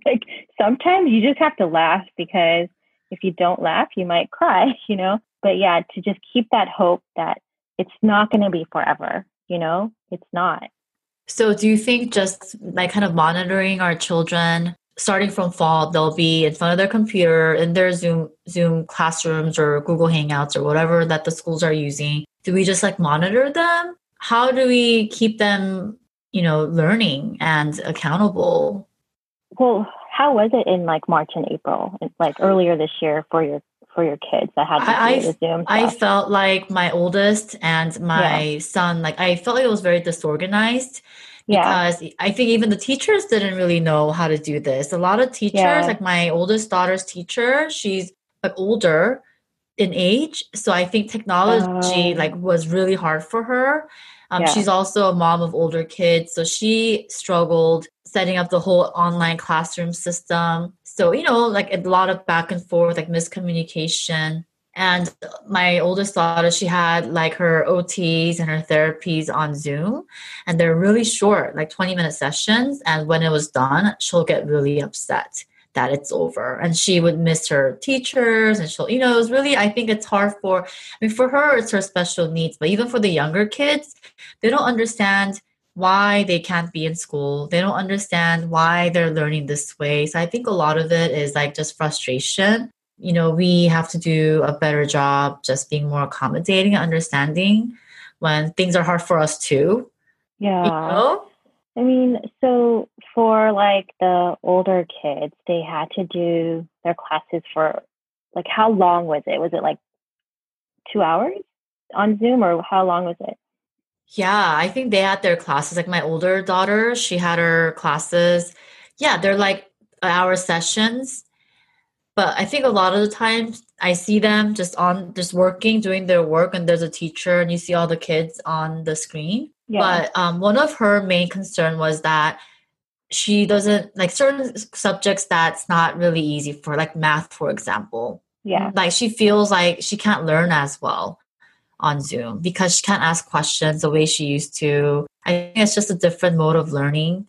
like sometimes you just have to laugh because if you don't laugh, you might cry, *laughs* you know? But yeah, to just keep that hope that it's not going to be forever, you know? It's not. So, do you think just like kind of monitoring our children starting from fall, they'll be in front of their computer in their Zoom Zoom classrooms or Google Hangouts or whatever that the schools are using? Do we just like monitor them? How do we keep them, you know, learning and accountable? Well, how was it in like March and April, like earlier this year for your for your kids that had to I- the Zoom I stuff? felt like my oldest and my son, like I felt like it was very disorganized. Yeah, because I think even the teachers didn't really know how to do this. A lot of teachers, Yeah. like my oldest daughter's teacher, she's like older in age, so I think technology Oh. like was really hard for her. Um, Yeah. She's also a mom of older kids, so she struggled setting up the whole online classroom system. So you know, like a lot of back and forth, like miscommunication. And my oldest daughter, she had like her OTs and her therapies on Zoom and they're really short, like 20 minute sessions. And when it was done, she'll get really upset that it's over. And she would miss her teachers and she'll, you know, it was really, I think it's hard for, I mean, for her, it's her special needs, but even for the younger kids, they don't understand why they can't be in school. They don't understand why they're learning this way. So I think a lot of it is like just frustration. You know, we have to do a better job just being more accommodating and understanding when things are hard for us too. yeah. You know? I mean, so for like the older kids, they had to do their classes for like how long was it? Was it like two hours on Zoom or how long was it? Yeah, I think they had their classes. Like my older daughter, she had her classes. Yeah, they're like hour sessions. But I think a lot of the times I see them just on just working, doing their work, and there's a teacher, and you see all the kids on the screen. Yeah. But um, one of her main concern was that she doesn't like certain subjects that's not really easy for, like math, for example. yeah. Like she feels like she can't learn as well on Zoom because she can't ask questions the way she used to. I think it's just a different mode of learning.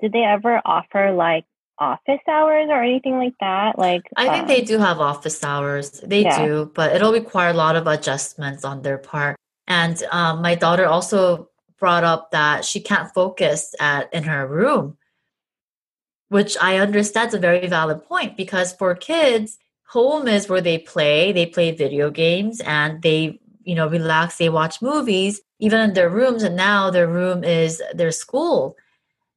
Did they ever offer like office hours or anything like that? Like I think um, they do have office hours. They Yeah. do, but it'll require a lot of adjustments on their part. And um, my daughter also brought up that she can't focus at in her room, which I understand is a very valid point because for kids, home is where they play. They play video games and they, you know, relax. They watch movies, even in their rooms. And now their room is their school.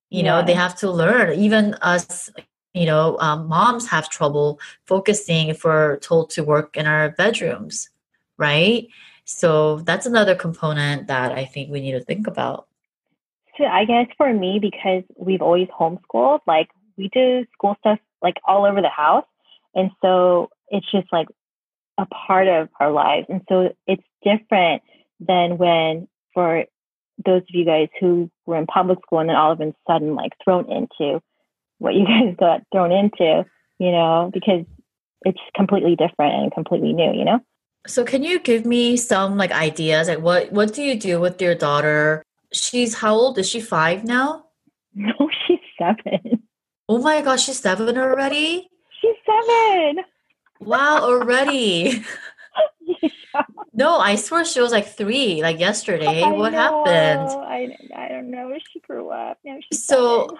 You know, they have to learn. Even us, you know, um, moms have trouble focusing if we're told to work in our bedrooms, right? So that's another component that I think we need to think about. So I guess for me, because we've always homeschooled, like we do school stuff like all over the house. And so it's just like a part of our lives. And so it's different than when for those of you guys who were in public school and then all of a sudden like thrown into what you *laughs* guys got thrown into, you know, because it's completely different and completely new, you know? So can you give me some like ideas? Like what what do you do with your daughter? She's how old? Is she five now? *laughs* No, she's seven. Oh my gosh, she's seven already? She's seven. Wow, already. *laughs* yeah. No, I swear she was like three, like yesterday. I what know. happened? I, I don't know. She grew up. So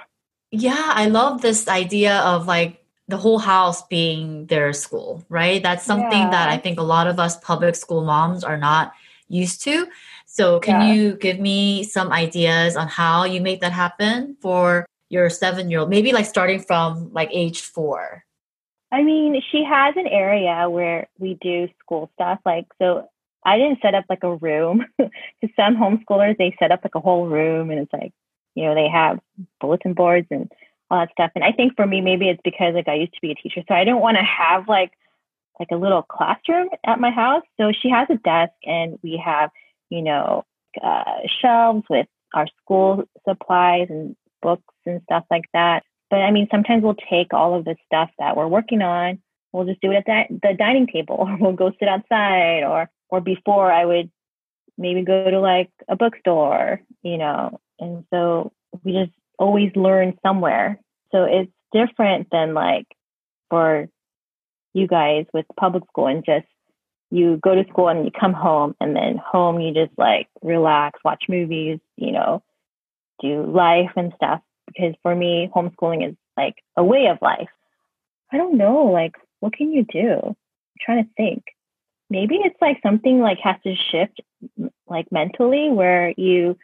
yeah, I love this idea of like the whole house being their school, right? That's something that I think a lot of us public school moms are not used to. So, can Yeah. you give me some ideas on how you make that happen for your seven year old? Maybe like starting from like age four. I mean, she has an area where we do school stuff. Like, so I didn't set up like a room. *laughs* Because some homeschoolers, they set up like a whole room and it's like, you know, they have bulletin boards and all that stuff. And I think for me, maybe it's because like I used to be a teacher. So I don't want to have like, like a little classroom at my house. So she has a desk and we have, you know, uh, shelves with our school supplies and books and stuff like that. But I mean, sometimes we'll take all of the stuff that we're working on. We'll just do it at di- the dining table, or *laughs* we'll go sit outside, or or before I would maybe go to like a bookstore, you know. And so we just always learn somewhere. So it's different than like for you guys with public school and just you go to school and you come home and then home you just like relax, watch movies, you know, do life and stuff. Because for me, homeschooling is like a way of life. I don't know, like what can you do? I'm trying to think. Maybe it's like something like has to shift like mentally where you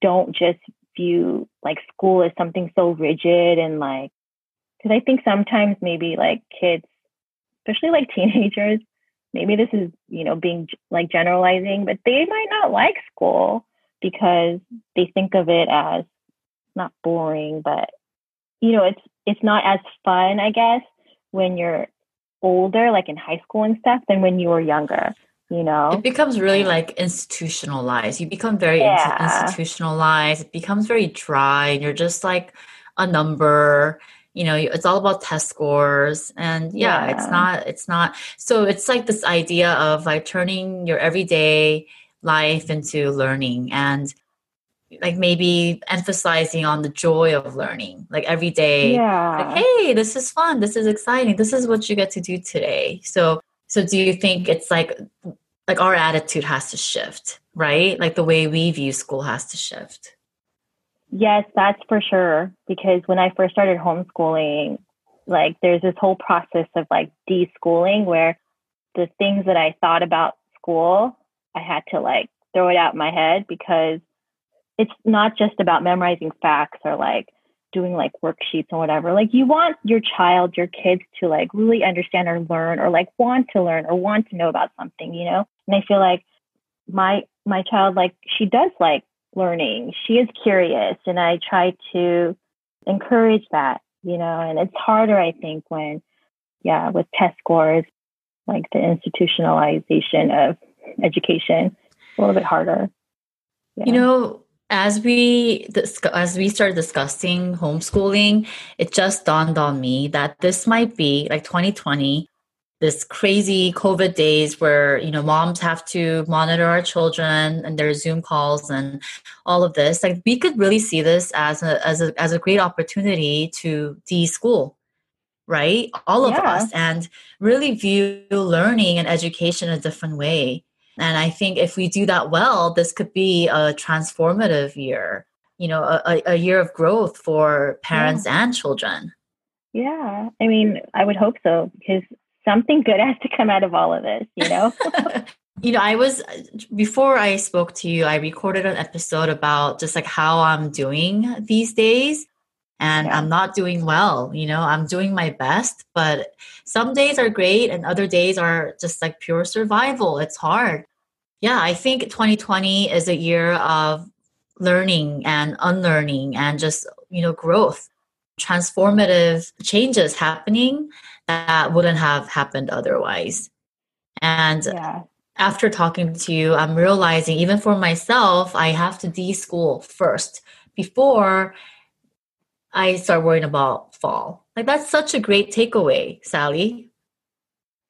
don't just view like school as something so rigid and like because I think sometimes maybe like kids, especially like *laughs* teenagers, maybe this is you know being like generalizing, but they might not like school because they think of it as not boring, but you know it's it's not as fun, I guess, when you're older, like in high school and stuff, than when you were younger. You know, It becomes really like institutionalized. You become very Yeah. institutionalized. It becomes very dry, and you're just like a number. You know, it's all about test scores, and yeah, it's not. It's not. So it's like this idea of like turning your everyday life into learning, and like maybe emphasizing on the joy of learning, like every day yeah, like hey this is fun. This is exciting. This is what you get to do today. So so do you think it's like like our attitude has to shift right? Like the way we view school has to shift. Yes, that's for sure. Because when I first started homeschooling, like there's this whole process of like deschooling where the things that I thought about school, I had to like throw it out my head because it's not just about memorizing facts or like doing like worksheets or whatever. Like you want your child, your kids to like really understand or learn or like want to learn or want to know about something, you know? And I feel like my my child like she does like learning. She is curious and I try to encourage that, you know, and it's harder I think when yeah, with test scores, like the institutionalization of education, a little bit harder. Yeah. you know as we as we started discussing homeschooling it just dawned on me that this might be like 2020 this crazy covid days where you know moms have to monitor our children and their zoom calls and all of this. Like we could really see this as a as a as a great opportunity to de-school right? All of Yeah. us and really view learning and education a different way and I think if we do that well, this could be a transformative year, you know, a, a- year of growth for parents and children. Yeah. I mean, I would hope so because something good *laughs* has to come out of all of this, you know? *laughs* you know, I was, before I spoke to you, I recorded an episode about just like how I'm doing these days. And Yeah. I'm not doing well, you know, I'm doing my best, but some days are great and other days are just like pure survival. It's hard. Yeah, I think 2020 is a year of learning and unlearning and just, you know, growth. transformative changes happening that wouldn't have happened otherwise. And yeah. after talking to you, I'm realizing even for myself, I have to de school first before I start worrying about fall. Like that's such a great takeaway, Sally.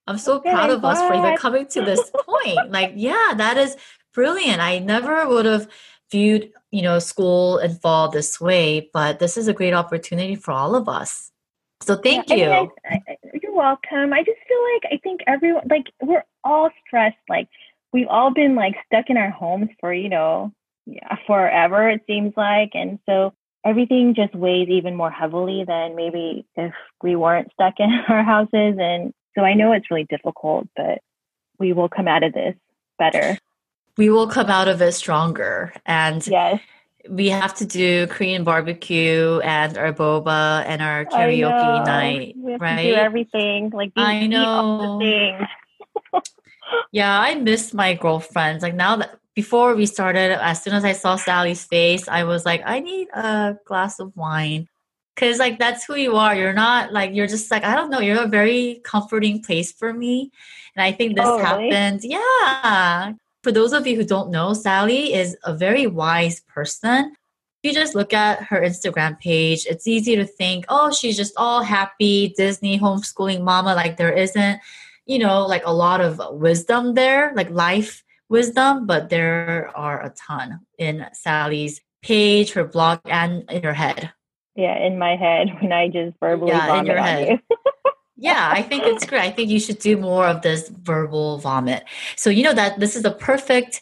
I'm so okay, proud of us for even coming to this point. like, yeah, that is brilliant. I never would have viewed, you know, school and fall this way, but this is a great opportunity for all of us. So thank yeah, you. I I, I, you're welcome. I just feel like I think everyone, like, we're all stressed. Like, we've all been like stuck in our homes for, you know, yeah, forever, it seems like. And so everything just weighs even more heavily than maybe if we weren't stuck in *laughs* our houses. And so I know it's really difficult, but we will come out of this better. We will come out of it stronger. And yes. we have to do Korean barbecue and our boba and our karaoke night. We have right? to do everything. Like I know. *laughs* yeah, I miss my girlfriends. Like now that before we started, as soon as I saw Sally's face, I was like, I need a glass of wine. Cause like that's who you are. You're not like you're just like I don't know. You're a very comforting place for me, and I think this oh, happened. Really? Yeah. For those of you who don't know, Sally is a very wise person. If you just look at her Instagram page, it's easy to think, oh, she's just all happy Disney homeschooling mama. Like there isn't, you know, like a lot of wisdom there, like life wisdom, but there are a ton in Sally's page, her blog, and in her head. Yeah, in my head when I just verbally yeah, in your head. You. yeah, I think it's great. I think you should do more of this verbal vomit. So you know that this is a perfect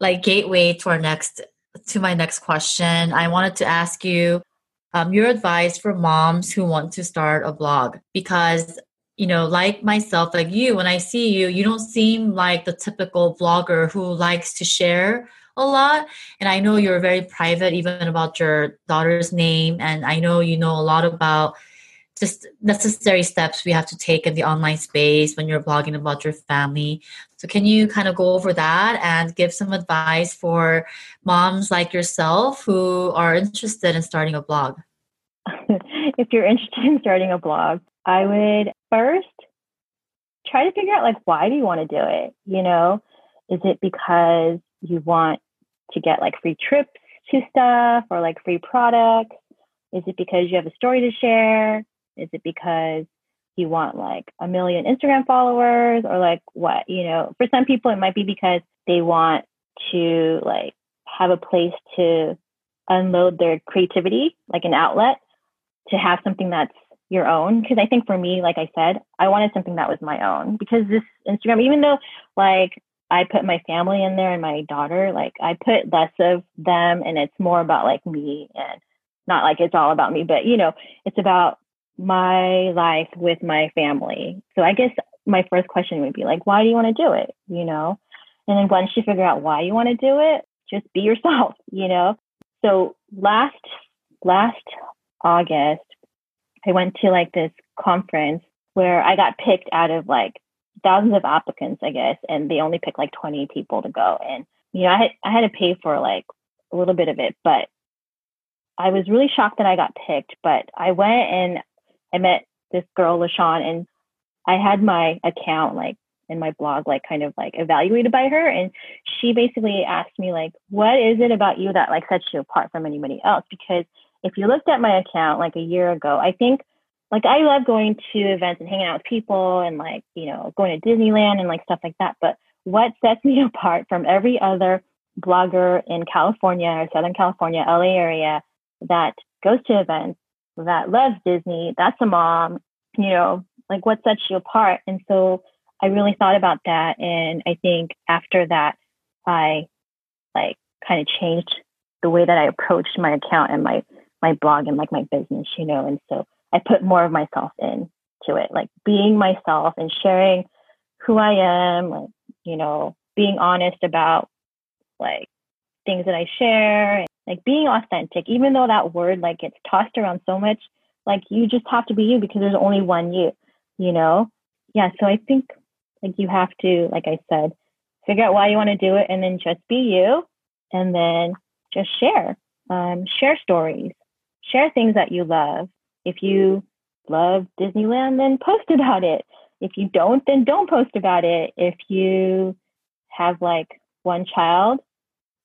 like gateway to our next to my next question. I wanted to ask you um, your advice for moms who want to start a blog because you know, like myself, like you, when I see you, you don't seem like the typical blogger who likes to share a lot. And I know you're very private, even about your daughter's name. And I know you know a lot about just necessary steps we have to take in the online space when you're blogging about your family. So, can you kind of go over that and give some advice for moms like yourself who are interested in starting a blog? *laughs* if you're interested in starting a blog, I would first try to figure out like why do you want to do it? You know, is it because you want to get like free trips to stuff or like free products? Is it because you have a story to share? Is it because you want like a million Instagram followers or like what? You know, for some people, it might be because they want to like have a place to unload their creativity, like an outlet to have something that's your own. Because i think for me like i said i wanted something that was my own. Because this instagram even though like i put my family in there and my daughter like i put less of them and it's more about like me and not like it's all about me but you know it's about my life with my family. So i guess my first question would be like why do you want to do it you know? And then once you figure out why you want to do it just be *laughs* yourself you know? So last last august I went to like this conference where I got picked out of like thousands of applicants, I guess, and they only picked like 20 people to go. And, you know, I had, I had to pay for like a little bit of it, but I was really shocked that I got picked. But I went and I met this girl, LaShawn, and I had my account like in my blog, like kind of like evaluated by her. And she basically asked me, like, what is it about you that like sets you apart from anybody else? Because if you looked at my account like a year ago, I think like I love going to events and hanging out with people and like, you know, going to Disneyland and like stuff like that. But what sets *laughs* me apart from every other blogger in California or Southern California, LA area that goes to events, that loves Disney, that's a mom, you know, like what sets you apart? And so I really thought about that. And I think after that, I like kind of changed the way that I approached my account and my my blog and like my business, you know. And so I put more of myself into it, like being myself and sharing who I am, like, you know, being honest about like things that I share, like being authentic, even though that word like gets tossed around so much, like you just have to be you because there's only one you, you know? Yeah. So I think like you have to, like I said, figure out why you want to do it and then just be you and then just share. Um, share stories, share things that you love. if you love Disneyland, then post about it. If you don't, then don't post about it. If you have like one child,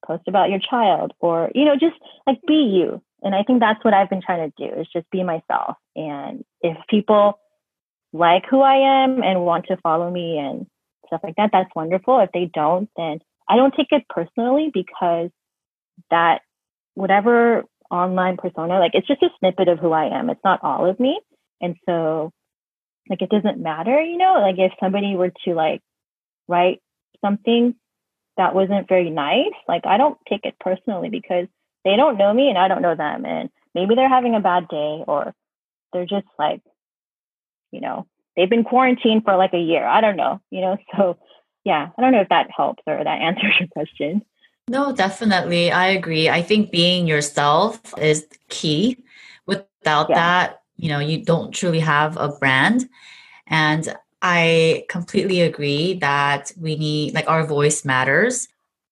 post about your child or, you know, just like be you. And I think that's what I've been trying to do is just be myself. And if people like who I am and want to follow me and stuff like that, that's wonderful. If they don't, then I don't take it personally because that whatever online persona, like it's just a snippet of who I am. It's not all of me. And so like it doesn't matter, you know, like if somebody were to like write something that wasn't very nice, like I don't take it personally because they don't know me and I don't know them. And maybe they're having a bad day or they're just like, you know, they've been quarantined for like a year. I don't know, you know, so yeah, I don't know if that helps or that *laughs* answers your question. No, definitely. I agree. I think being yourself is key. Without yeah. that, you know, you don't truly have a brand. And I completely agree that we need, like, our voice matters.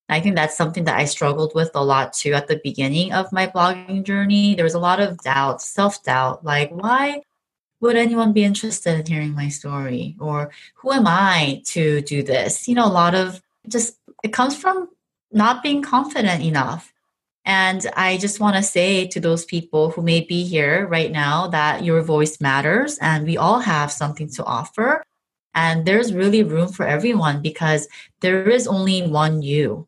I think that's something that I struggled with a lot too at the beginning of my blogging journey. There was a lot of doubt, self doubt, like, why would anyone be interested in hearing my story? Or who am I to do this? You know, a lot of just, it comes from not being confident enough. And I just want to say to those people who may be here right now that your voice matters and we all have something to offer. And there's really room for everyone because there is only one you.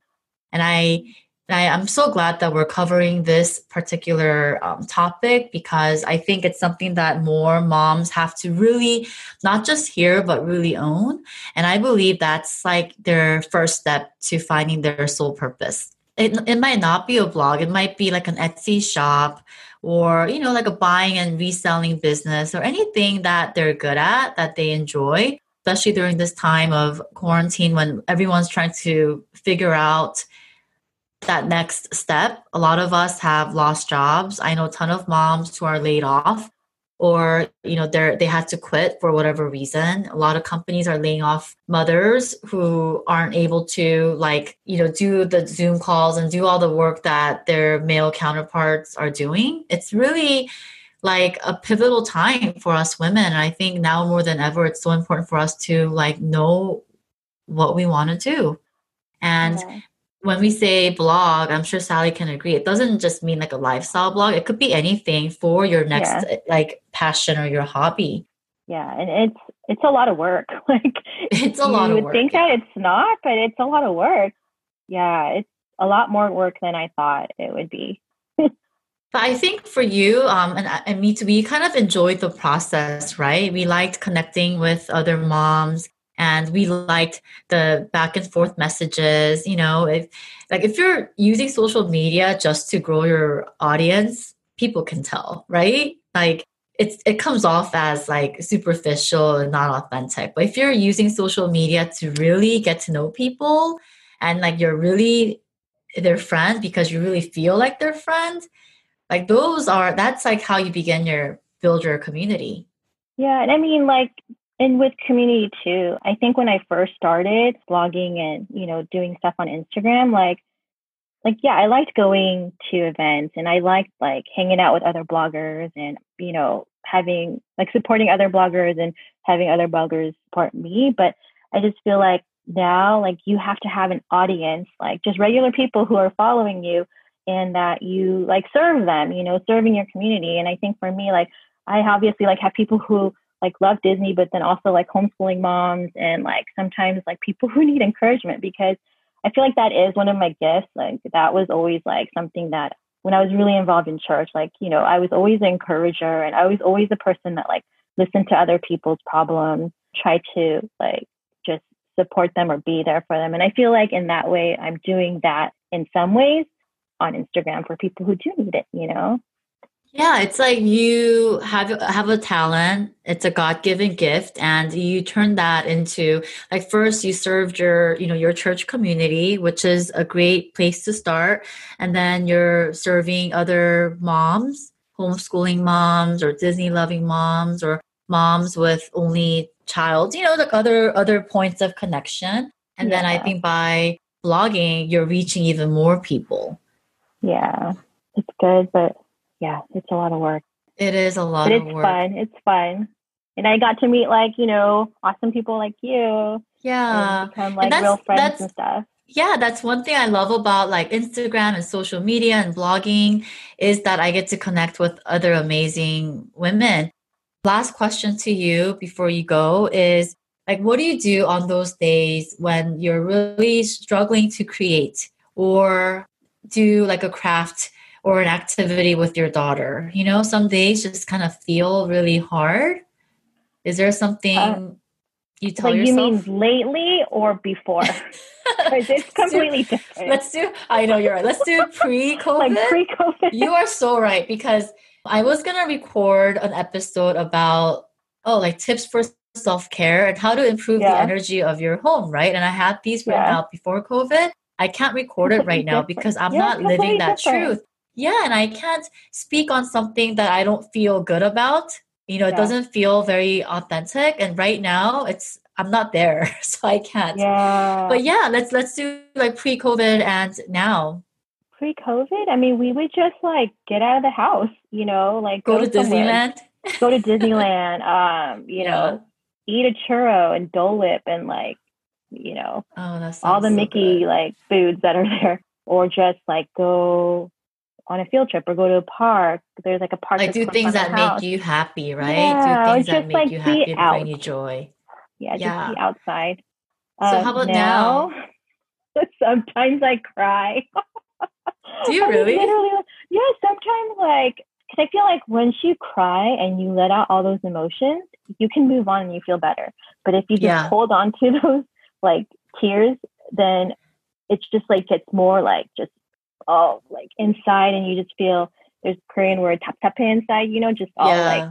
And I I, am so glad that we're covering this particular um, topic because I think it's something that more moms have to really not just hear, but really own. And I believe that's like their first step to finding their soul purpose. It, it might not be a blog, it might be like an Etsy shop or, you know, like a buying and reselling business or anything that they're good at, that they enjoy, especially during this time of quarantine when everyone's trying to figure out that next step. A lot of us have lost jobs. I know a ton of moms who are laid off or you know they're they had to quit for whatever reason. A lot of companies are laying off mothers who aren't able to like you know do the zoom calls and do all the work that their male counterparts are doing. It's really like a pivotal time for us women. And i think now more than ever it's so important for us to like know what we want to do. And yeah when we say blog, I'm sure Sally can agree. It doesn't just mean like a lifestyle blog. It could be anything for your next yeah. like passion or your hobby. Yeah, and it's it's a lot of work. *laughs* like it's a lot of work. You would think that it's not, but it's a lot of work. Yeah, it's a lot more work than I thought it would be. *laughs* but I think for you um, and, and me too, we kind of enjoyed the process, right? We liked connecting with other moms and we liked the back and forth messages you know if like if you're using social media just to grow your audience people can tell right? Like it's it comes off as like superficial and not authentic. But if you're using social media to really get to know people and like you're really their friend because you really feel like their friend like those are that's like how you begin your build your community. Yeah and i mean like and with community too i think when i first started blogging and you know doing stuff on instagram like like yeah i liked going to events and i liked like hanging out with other bloggers and you know having like supporting other bloggers and having other bloggers support me. But i just feel like now like you have to have an audience like just regular people who are following you and that you like serve them you know serving your community. And i think for me like i obviously like have people who like love Disney, but then also like homeschooling moms and like sometimes like people *laughs* who need encouragement because I feel like that is one of my gifts. Like that was always like something that when I was really involved in church, like, you know, I was always an encourager and I was always the person that like listened to other people's problems, try to like just support them or be there for them. And I feel like in that way, I'm doing that in some ways on Instagram for people who do need it, you know? Yeah, it's like you have have a talent. It's a God-given gift and you turn that into like first you served your, you know, your church community, which is a great place to start, and then you're serving other moms, homeschooling moms or Disney loving moms or moms with only child, you know, like other other points of connection. And yeah. then I think by blogging, you're reaching even more people. Yeah. It's good, but yeah, it's a lot of work. It is a lot but it's fun. It's fun. And I got to meet like, you know, awesome people like you. Yeah. And become like that's- real friends that's- and stuff. Yeah, that's one thing I love about like Instagram and social media and blogging is that I get to connect with other amazing women. Last question to you before you go is like what do you do on those days when you're really struggling to create or do like a craft or an activity with your daughter? You know, some days just kind of feel really hard. Is there something Uh, you tell Like you mean lately or before? *laughs* Because it's completely different. Let's do. I know you're right. Let's do pre-COVID. like pre-COVID. you are so right because I was gonna record an episode about oh like tips for self-care and how to improve the energy of your home, right? And I had these written Yeah. out before COVID. I can't record it right now because I'm Yeah, not living that different. truth. Yeah, and I can't speak on something that I don't feel good about. You know, it Yeah. doesn't feel very authentic. And right now it's I'm not there. *laughs* So I can't. yeah. But yeah, let's let's do like pre-COVID and now. pre-COVID, I mean, we would just like get out of the house, you know, like Go to somewhere. Disneyland. go to *laughs* Disneyland, um, you Yeah. know, eat a churro and Dole Whip and like, you know, Oh, all the Mickey like foods that are *laughs* there, or just like go on a field trip or go to a park. There's like a park. like do things that house. make you happy, right? Yeah, do things that just, make like, you happy and bring you joy. Yeah, just Yeah. be outside. So Uh, how about now? *laughs* sometimes I cry. Do you *laughs* really? literally, yeah, sometimes like because I feel like once you cry and you let out all those emotions, you can move on and you feel better. But if you just Yeah. hold on to *laughs* those like tears, then it's just like gets more like just oh like inside, and you just feel there's Korean word tap tap inside, you know, just all like.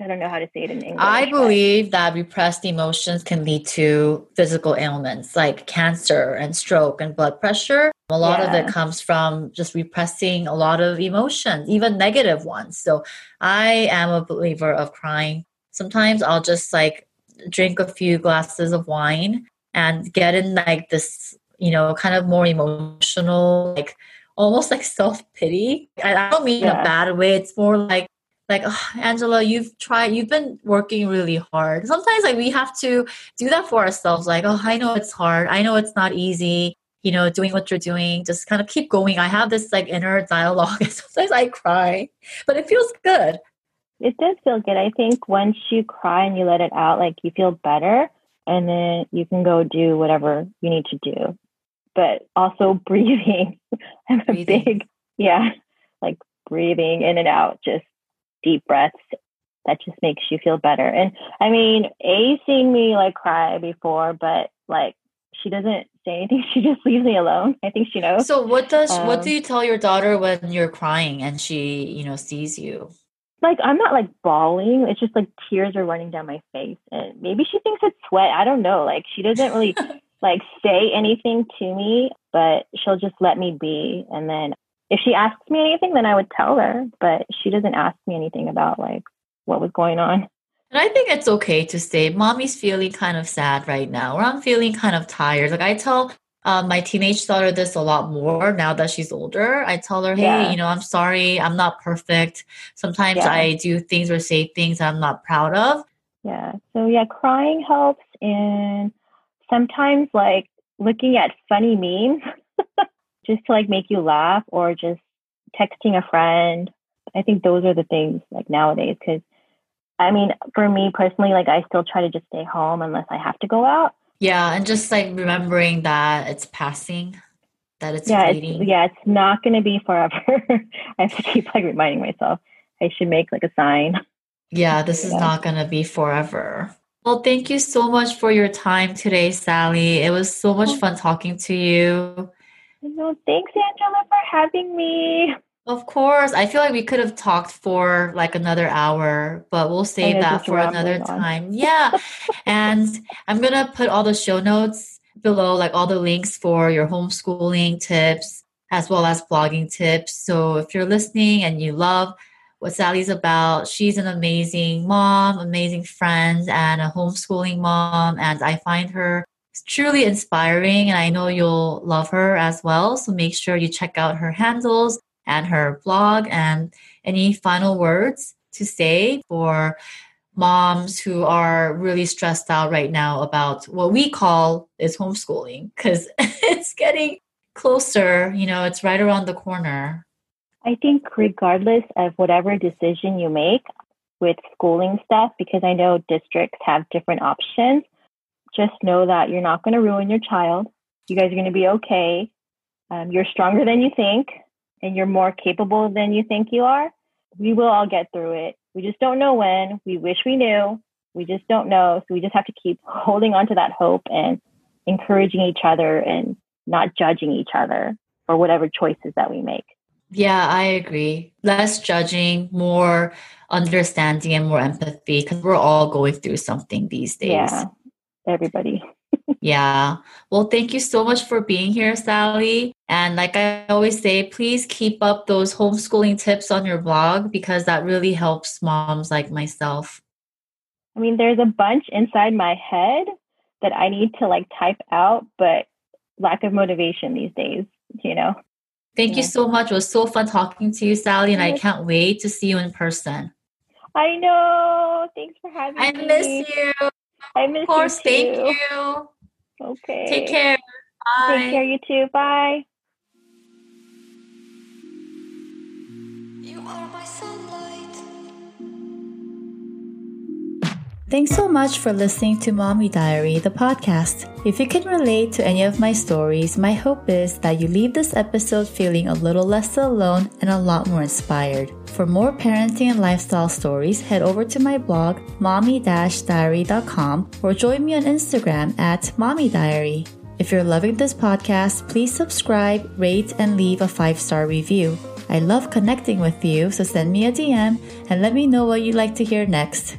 I don't know how to say it in English. I but- believe that repressed emotions can lead to physical ailments like cancer and stroke and blood pressure. A lot of it comes from just repressing a lot of emotions, even negative ones. So I am a believer of crying. Sometimes I'll just like drink a few glasses of wine and get in like this, you know, kind of more emotional, like almost like self pity. I don't mean in a bad way. It's more like like "Ugh, angela you've tried you've been working really hard sometimes like we have to do that for ourselves like oh i know it's hard i know it's not easy you know doing what you're doing just kind of keep going i have this like inner dialogue *laughs* and sometimes i cry but it feels good It does feel good. I think once you cry and you let it out, like you feel better, and then you can go do whatever you need to do. But also *laughs* breathing. I'm a Breathing. big, yeah, like breathing in and out, just deep breaths. That just makes you feel better. And I mean, A seen me like cry before, but like she doesn't say anything. *laughs* She just leaves me alone. I think she knows. so what does what Um, do you tell your daughter when you're crying and she you know sees you like I'm not like bawling. It's just like tears are running down my face, and maybe she thinks it's sweat. I don't know. Like she doesn't really *laughs* like say anything to me, but she'll just let me be. And then if she asks me anything, then I would tell her. But she doesn't ask me anything about like what was going on. And I think it's okay to say, Mommy's feeling kind of sad right now, or I'm feeling kind of tired. Like I tell um, my teenage daughter this a lot more now that she's older. I tell her, hey, Yeah. you know, I'm sorry, I'm not perfect. Sometimes Yeah. I do things or say things I'm not proud of. Yeah. So yeah, crying helps, and sometimes like looking at funny memes *laughs* just to like make you laugh, or just texting a friend. I think those are the things like nowadays because. I mean, for me personally, like I still try to just stay home unless I have to go out. Yeah, and just like remembering that it's passing, that it's yeah, fleeting. it's, yeah, it's not going to be forever. *laughs* I have to keep like reminding myself. I should make like a sign. Yeah, this is Yeah. not going to be forever. Well, thank you so much for your time today, Sally. It was so much Oh. fun talking to you. No, thanks, Angela, for having me. Of course. I feel like we could have talked for like another hour, but we'll save that for another time. Yeah. and *laughs* I'm going to put all the show notes below, like all the links for your homeschooling tips as well as blogging tips. So if you're listening and you love what Sally's about, she's an amazing mom, amazing friend, and a homeschooling mom. And I find her truly inspiring, and I know you'll love her as well. So make sure you check out her handles and her blog. And any final words to say for moms who are really stressed out right now about what we call is homeschooling because *laughs* it's getting closer, you know, it's right around the corner. I think regardless of whatever decision you make with schooling stuff, because I know districts have different options, just know that you're not going to ruin your child. You guys are going to be okay. Um, you're stronger than you think, and you're more capable than you think you are. We will all get through it. We just don't know when. We wish we knew. We just don't know. So we just have to keep holding on to that hope and encouraging each other and not judging each other for whatever choices that we make. Yeah, I agree. Less judging, more understanding, and more empathy because we're all going through something these days. Yeah, everybody. *laughs* yeah. Well, thank you so much for being here, Sally. And like I always say, please keep up those homeschooling tips on your blog because that really helps moms like myself. I mean, there's a bunch inside my head that I need to like type out, but lack of motivation these days, you know? Thank yeah. you so much. It was so fun talking to you, Sally, and I can't wait to see you in person. I know. Thanks for having I me. I miss you. I miss of course, you. Thank you. Okay. Take care. Bye. Take care, you too. Bye. Thanks so much for listening to Mommy Diary, the podcast. If you can relate to any of my stories, my hope is that you leave this episode feeling a little less alone and a lot more inspired. For more parenting and lifestyle stories, head over to my blog, mommy-diary.com, or join me on Instagram at Mommy Diary. If you're loving this podcast, please subscribe, rate, and leave a five star review. I love connecting with you, so send me a DM and let me know what you'd like to hear next.